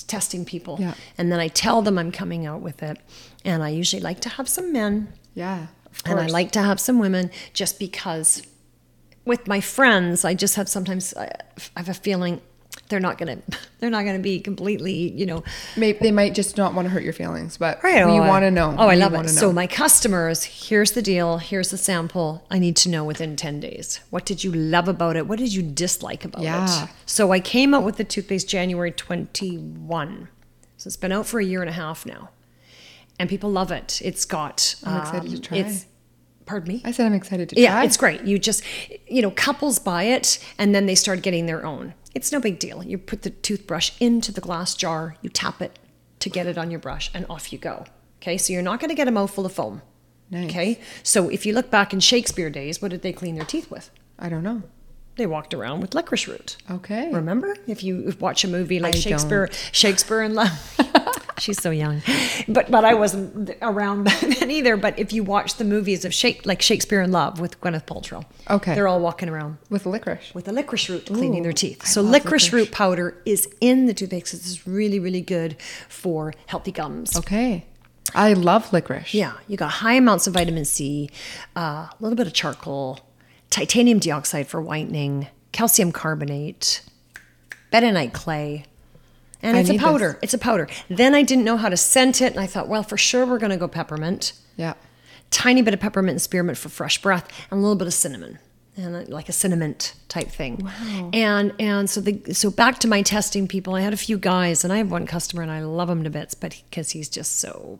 testing people. Yeah. And then I tell them I'm coming out with it, and I usually like to have some men Yeah. And I like to have some women just because with my friends, I just have sometimes I have a feeling they're not gonna (laughs) they're not gonna be completely you know Maybe they might just not want to hurt your feelings, but Right. we oh, want to know. Oh, I love it. So my customers, here's the deal. Here's the sample. I need to know within 10 days. What did you love about it? What did you dislike about Yeah. it? So I came out with the toothpaste January 21. So it's been out for a year and a half now. And people love it. It's got. I'm excited to um, try. It's, pardon me? I said I'm excited to try Yeah, it's great. You just, you know, couples buy it and then they start getting their own. It's no big deal. You put the toothbrush into the glass jar, you tap it to get it on your brush, and off you go. Okay, so you're not going to get a mouthful of foam. Nice. Okay, so if you look back in Shakespeare days, what did they clean their teeth with? I don't know. They walked around with licorice root. Okay. Remember, if you watch a movie like I Shakespeare, Shakespeare and Le- (laughs) She's so young, but but I wasn't around back then either. But but I wasn't around back then either. But if you watch the movies of Shake, like Shakespeare in Love with Gwyneth Paltrow, Okay. they're all walking around With licorice. with a licorice root cleaning their teeth. I So licorice, licorice. root powder is in the toothpaste. This is really really good for healthy gums. Okay. I love licorice. Yeah, you got high amounts of vitamin C, uh, a little bit of charcoal, titanium dioxide for whitening, calcium carbonate, bentonite clay. And I it's a powder. this. It's a powder. Then I didn't know how to scent it, and I thought, well, for sure we're going to go peppermint. Yeah. Tiny bit of peppermint and spearmint for fresh breath, and a little bit of cinnamon, and uh, like a cinnamon type thing. Wow. And and so the so back to my testing people. I had a few guys, and I have one customer, and I love him to bits, but because he's just so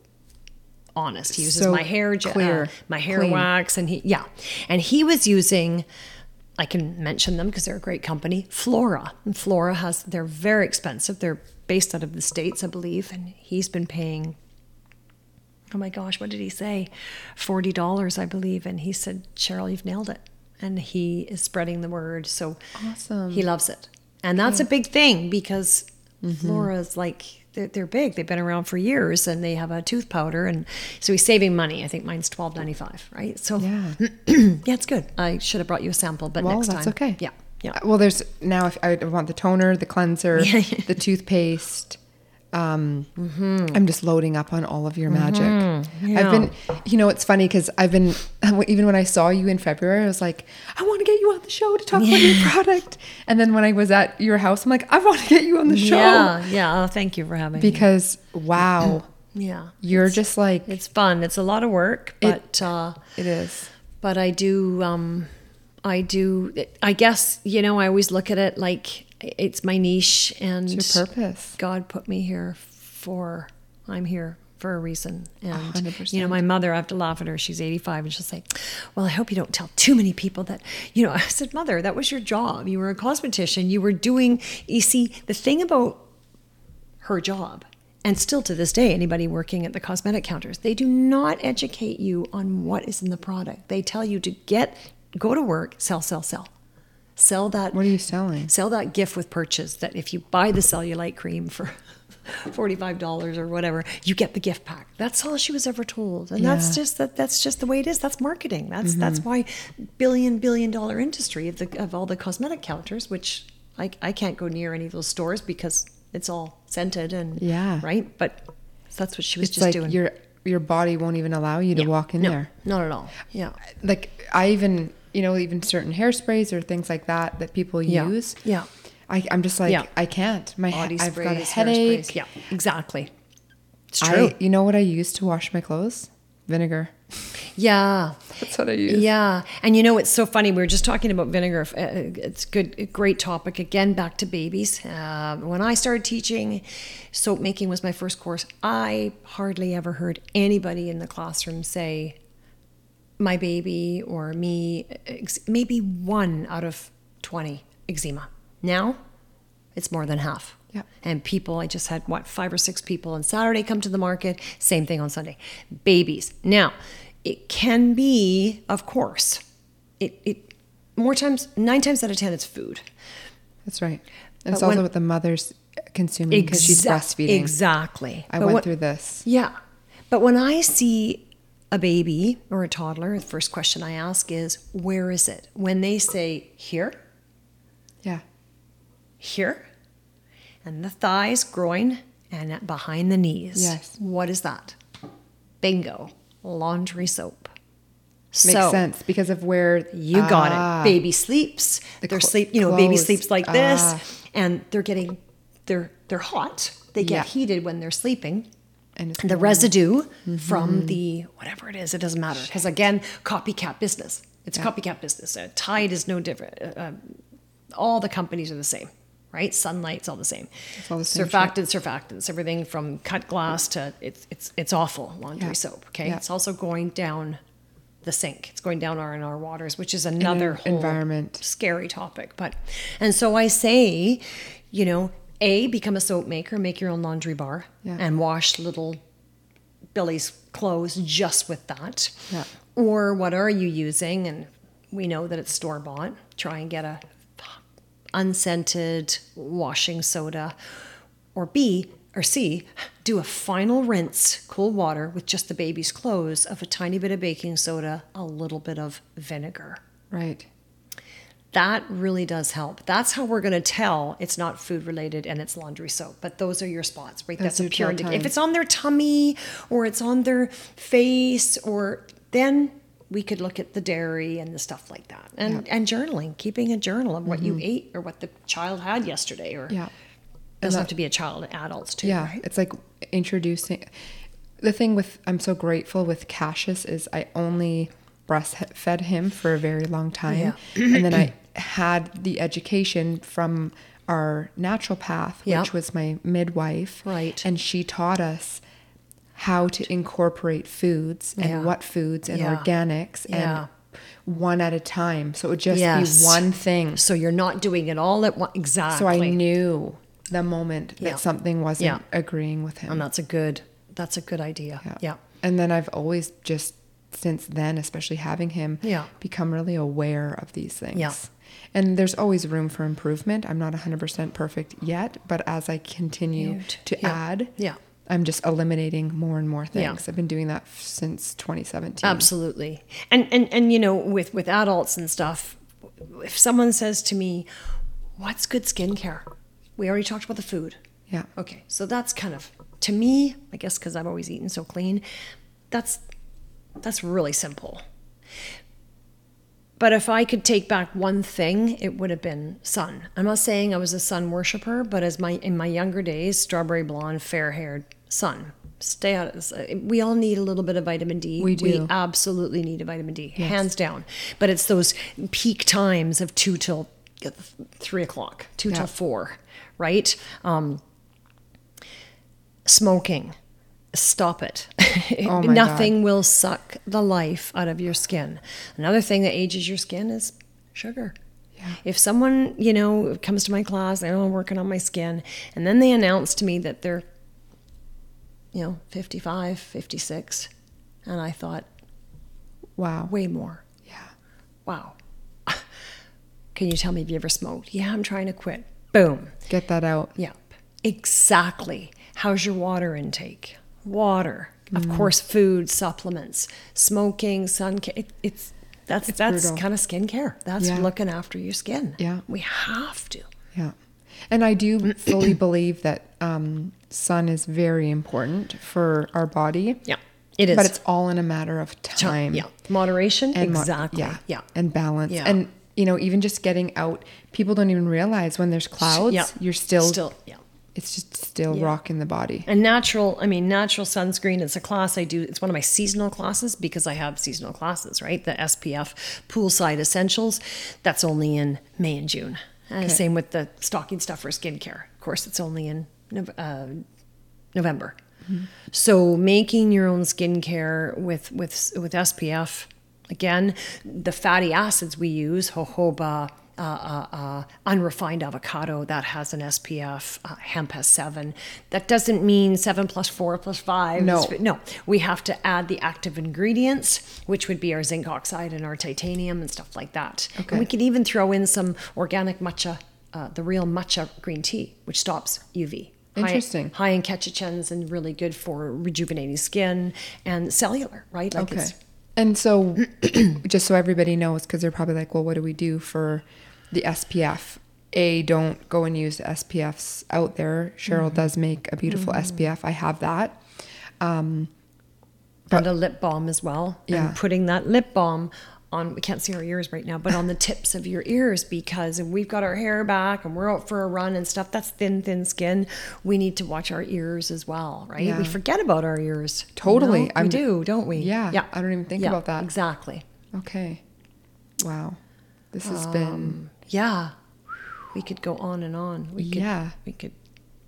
honest. He uses So my hair gel, uh, my hair clean. wax, and he yeah, and he was using. I can mention them because they're a great company. Flora, and Flora has they're very expensive. They're based out of the states, I believe, and he's been paying. Oh my gosh, what did he say? Forty dollars, I believe, and he said, "Cheryl, you've nailed it." And he is spreading the word, so Awesome. he loves it, and that's a big thing because Mm-hmm. Flora's like they're, they're big. They've been around for years, and they have a tooth powder, and so he's saving money. I think mine's twelve ninety five, right? So Yeah. (clears throat) yeah, it's good. I should have brought you a sample, but Well, next that's time, okay. Yeah, yeah. Well, there's now if I want the toner, the cleanser, (laughs) the toothpaste. Um, Mm-hmm. I'm just loading up on all of your magic. Yeah. I've been, you know, it's funny because I've been, (laughs) even when I saw you in February, I was like, I want to get you on the show to talk about your product. And then when I was at your house, I'm like, I want to get you on the show Yeah, yeah. Oh, thank you for having me. because wow, (clears throat) Yeah, you're just like it's fun. It's a lot of work, It- but uh, it is. but I do um I do I guess you know I always look at it like it's my niche and It's your purpose. God put me here for I'm here for a reason and hundred percent. you know my mother I have to laugh at her she's 85 and she'll say well I hope you don't tell too many people that you know (laughs) I said mother that was your job you were a cosmetician you were doing you see the thing about her job. And still to this day, anybody working at the cosmetic counters, they do not educate you on what is in the product. They tell you to get, go to work, sell, sell, sell. Sell that. What are you selling? Sell that gift with purchase that if you buy the cellulite cream for (laughs) $45 or whatever, you get the gift pack. That's all she was ever told. And that's just that that's just the way it is. That's marketing. That's that's mm-hmm. why billion billion dollar industry of the of all the cosmetic counters, which I I can't go near any of those stores because it's all scented and Yeah. right. But that's what she was It's just like doing. your your body won't even allow you to walk in no, there. not at all. Yeah. Like I even, you know, even certain hairsprays or things like that that people Yeah. use. Yeah. I, I'm just like Yeah. I can't. My he- Body I've got a headache. sprays. Yeah, exactly. It's true. I, you know what I use to wash my clothes? Vinegar. (laughs) yeah. That's what I use. Yeah, and you know it's so funny. We were just talking about vinegar. Uh, It's good, a great topic. Again, back to babies. Uh, when I started teaching, soap making was my first course. I hardly ever heard anybody in the classroom say, "My baby" or "Me." Maybe one out of twenty eczema. Now, it's more than half. Yeah. And people, I just had what five or six people on Saturday come to the market. Same thing on Sunday. Babies. Now, it can be, of course, it it more times nine times out of ten it's food. That's right. And it's when- also what the mother's consuming because she's breastfeeding. Exactly. I But went what- through this. Yeah. But when I see a baby or a toddler, the first question I ask is, where is it? When they say here, Yeah. here, and the thighs, groin, and behind the knees. Yes. What is that? Bingo. Laundry soap. Makes so, sense because of where You got Ah. it. Baby sleeps. The They're cl- sleep. You know, baby sleeps like Ah. this, and they're getting, they're they're hot. They get Yeah. heated when they're sleeping. And the residue Mm-hmm. from the whatever it is, it doesn't matter because again, copycat business. It's a copycat business. Uh, Tide is no different. Uh, um, all the companies are the same, right? Sunlight's all the same. It's all the same Surfactants, surfactants, everything from cut glass to it's it's it's awful laundry Yeah. soap. Okay, Yeah. it's also going down the sink. It's going down our and R waters, which is another environment. scary topic. But and so I say, you know, a become a soap maker, make your own laundry bar, Yeah. and wash little Billy's clothes just with that. Yeah. Or what are you using? And we know that it's store bought. Try and get a unscented washing soda. Or B, or C, do a final rinse, cool water with just the baby's clothes of a tiny bit of baking soda, a little bit of vinegar. Right. That really does help. That's how we're going to tell it's not food related and it's laundry soap. But those are your spots, right? That's That's, a pure tell indicator. If it's on their tummy or it's on their face, or then we could look at the dairy and the stuff like that, and and journaling, keeping a journal of what you ate or what the child had yesterday, or Mm-hmm. Yeah. doesn't that- have to be a child, adults too. Yeah, right? it's like introducing. The thing with I'm so grateful with Cassius is I only breastfed him for a very long time, and then I had the education from our naturopath, Yeah. which was my midwife, Right. and she taught us how to incorporate foods and Yeah. what foods and Yeah. organics Yeah. and one at a time. So it would just Yes. be one thing. So you're not doing it all at once. Exactly. So I knew the moment that something wasn't agreeing with him. and that's a good. That's a good idea. Yeah. And then I've always just since then, especially having him, Yeah. become really aware of these things. Yeah. And there's always room for improvement. I'm not 100% perfect yet, but as I continue Cute. to Yeah. add, Yeah. I'm just eliminating more and more Yeah. things. I've been doing that since 2017. Absolutely. And and and you know, with with adults and stuff, if someone says to me, "What's good skincare?" We already talked about the food. Yeah. Okay, so that's kind of to me, I guess, because I've always eaten so clean. That's that's really simple. But if I could take back one thing, it would have been sun. I'm not saying I was a sun worshiper, but as my in my younger days, strawberry blonde, fair haired sun. Stay out of this. uh, We all need a little bit of vitamin D. We do. We absolutely need a vitamin D, hands down. But it's those peak times of two till three o'clock, two Yeah. till four, right? Um, smoking, stop it. (laughs) Oh Nothing will suck the life out of your skin. Another thing that ages your skin is sugar. Yeah. If someone, you know, comes to my class, they know I'm working on my skin, and then they announce to me that they're, you know, 55, 56, and I thought, Wow. way more. Yeah. Wow. (laughs) Can you tell me if you ever smoked? Yeah, I'm trying to quit. Boom. Get that out. Yeah, exactly. How's your water intake? Water, of Mm. course, food, supplements, smoking, sun. ca- It, it's that's that's brutal. kind of skincare. That's Yeah. looking after your skin. Yeah. we have to. Yeah. And I do fully believe that um, sun is very important for our body. Yeah, it is. But it's all in a matter of time. yeah, moderation. and mo- exactly. yeah, yeah. and balance. Yeah. And you know, even just getting out, people don't even realize when there's clouds, Yeah. you're still, Still, yeah. It's just still Yeah. rocking the body. And natural, I mean, natural sunscreen. It's a class I do. It's one of my seasonal classes because I have seasonal classes, right? The SPF Poolside Essentials. That's only in May and June. And Okay. same with the stocking stuffer skincare. Of course, it's only in uh, November. So making your own skincare with with with SPF, again, the fatty acids we use, jojoba, uh, uh, uh, unrefined avocado that has an SPF, uh, hemp has seven. That doesn't mean seven plus four plus five. No. no. We have to add the active ingredients, which would be our zinc oxide and our titanium and stuff like that. Okay. And we could even throw in some organic matcha, uh, the real matcha green tea, which stops UV. Interesting. High, in catechins and really good for rejuvenating skin and cellular, right? Like Okay. And so, (clears throat) just so everybody knows, because they're probably like, well, what do we do for the SPF? A, don't go and use the SPFs out there. Cheryl Mm-hmm. does make a beautiful SPF. I have that. um and a lip balm as well. Yeah. And putting that lip balm on, we can't see our ears right now, but on the tips of your ears because if we've got our hair back and we're out for a run and stuff, that's thin, thin skin. We need to watch our ears as well, right? Yeah. We forget about our ears. you Totally. know? We do, don't we? Yeah, Yeah. I don't even think Yeah, about that. Exactly. Okay. Wow. This has Um, been Yeah. We could go on and on. We could, Yeah. We could,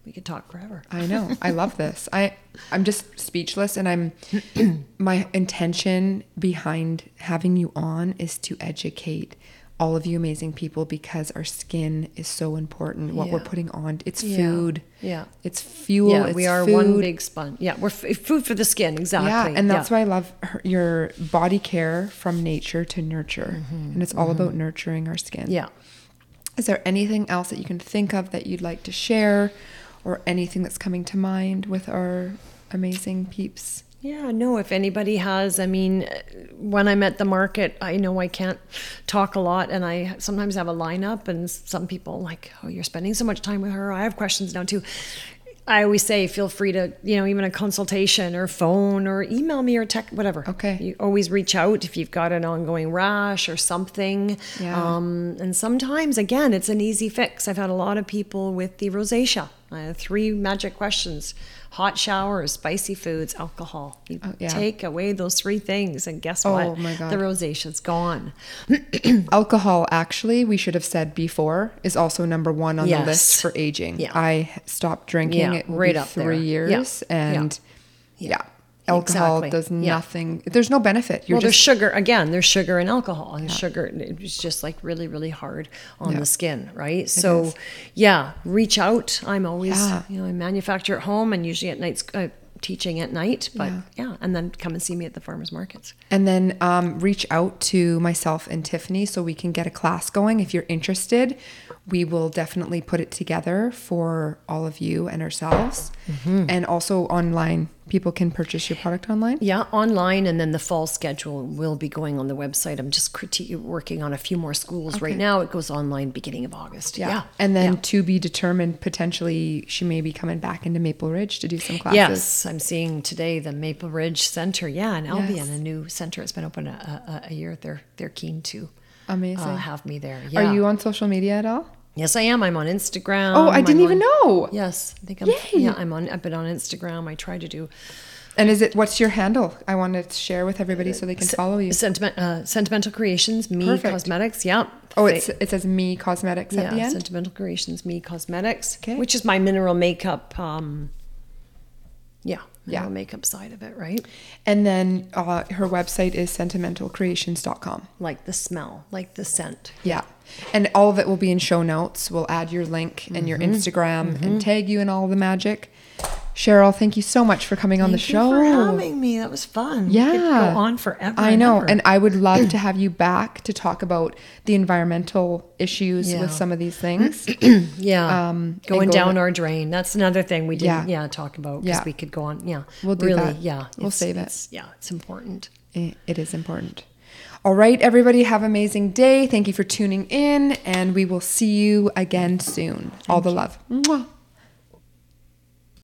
we could talk forever. I know. I (laughs) love this. I I'm just speechless and I'm (clears throat) my intention behind having you on is to educate all of you amazing people because our skin is so important. What we're putting on, it's Yeah. food. Yeah. It's fuel. yeah, it's we are one big sponge. Yeah, we're f- food for the skin. Exactly. Yeah, and that's yeah. why I love her, your body care from nature to nurture, mm-hmm. and it's all mm-hmm. about nurturing our skin. Yeah. Is there anything else that you can think of that you'd like to share, or anything that's coming to mind with our amazing peeps? Yeah, no, if anybody has, I mean, when I'm at the market, I know I can't talk a lot and I sometimes have a lineup and some people like, oh, you're spending so much time with her. I have questions now too. I always say, feel free to, you know, even a consultation or phone or email me or text, whatever. Okay. You always reach out if you've got an ongoing rash or something. Yeah. Um, and sometimes, again, it's an easy fix. I've had a lot of people with the rosacea. I have three magic questions hot showers, spicy foods, alcohol. You Oh, yeah. take away those three things, and guess Oh, what? my God. The rosacea's gone. (clears throat) Alcohol, actually, we should have said before, is also number one on the list for aging. Yeah. I stopped drinking Yeah, it right up there. three Yeah. years, and Yeah. Yeah, alcohol Exactly. does Yeah. nothing. There's no benefit. You're well, there's sugar again. There's sugar and alcohol, and sugar it's just like really, really hard on Yeah. the skin, right? So, is. yeah, reach out. I'm always, Yeah. you know, I manufacture at home and usually at nights, uh, teaching at night. But Yeah. yeah. and then come and see me at the farmers markets. And then um, reach out to myself and Tiffany so we can get a class going. If you're interested, we will definitely put it together for all of you and ourselves. Mm-hmm. And also online, people can purchase your product online. Yeah, online, and then the fall schedule will be going on the website. I'm just criti- working on a few more schools right now. It goes online beginning of August. Yeah, And then Yeah. to be determined, potentially, she may be coming back into Maple Ridge to do some classes. Yes, I'm seeing today the Maple Ridge Center. Yeah, in Albion, Yes. a new center. It's been open a, a, a year. They're they're keen to Amazing. uh, have me there. Yeah. Are you on social media at all? Yes, I am. I'm on Instagram. Oh, I I'm didn't even know. Yes, I think I'm. Yay. Yeah, I'm on. I've been on Instagram. I try to do And is it what's your handle? I want to share with everybody so they can follow you. sentiment, uh, Scentimental creations. Me Perfect. cosmetics. Yeah. Oh, it's it says me cosmetics at the end. Scentimental Creations, Me Cosmetics, Okay. which is my mineral makeup. Um, yeah, mineral Yeah. makeup side of it, right? And then uh, her website is scentimentalcreations.com. Like the smell, like the scent. Yeah. And all of it will be in show notes. We'll add your link and your Mm-hmm. Instagram and tag you in all the magic. Cheryl, thank you so much for coming on the Thank show. for having me. That was fun. Yeah. could go on forever. I know. ever. And I would love to (clears throat) have you back to talk about the environmental issues Yeah. with some of these (clears throat) things. yeah, um, going go down to- our drain. That's another thing we didn't. Yeah. Yeah, talk about because Yeah. we could go on. Yeah, We'll do really. that. Yeah, We'll it's- save it. Yeah, it's important. It it is important. All right, everybody, have an amazing day. Thank you for tuning in, and we will see you again soon. All the love. Mwah.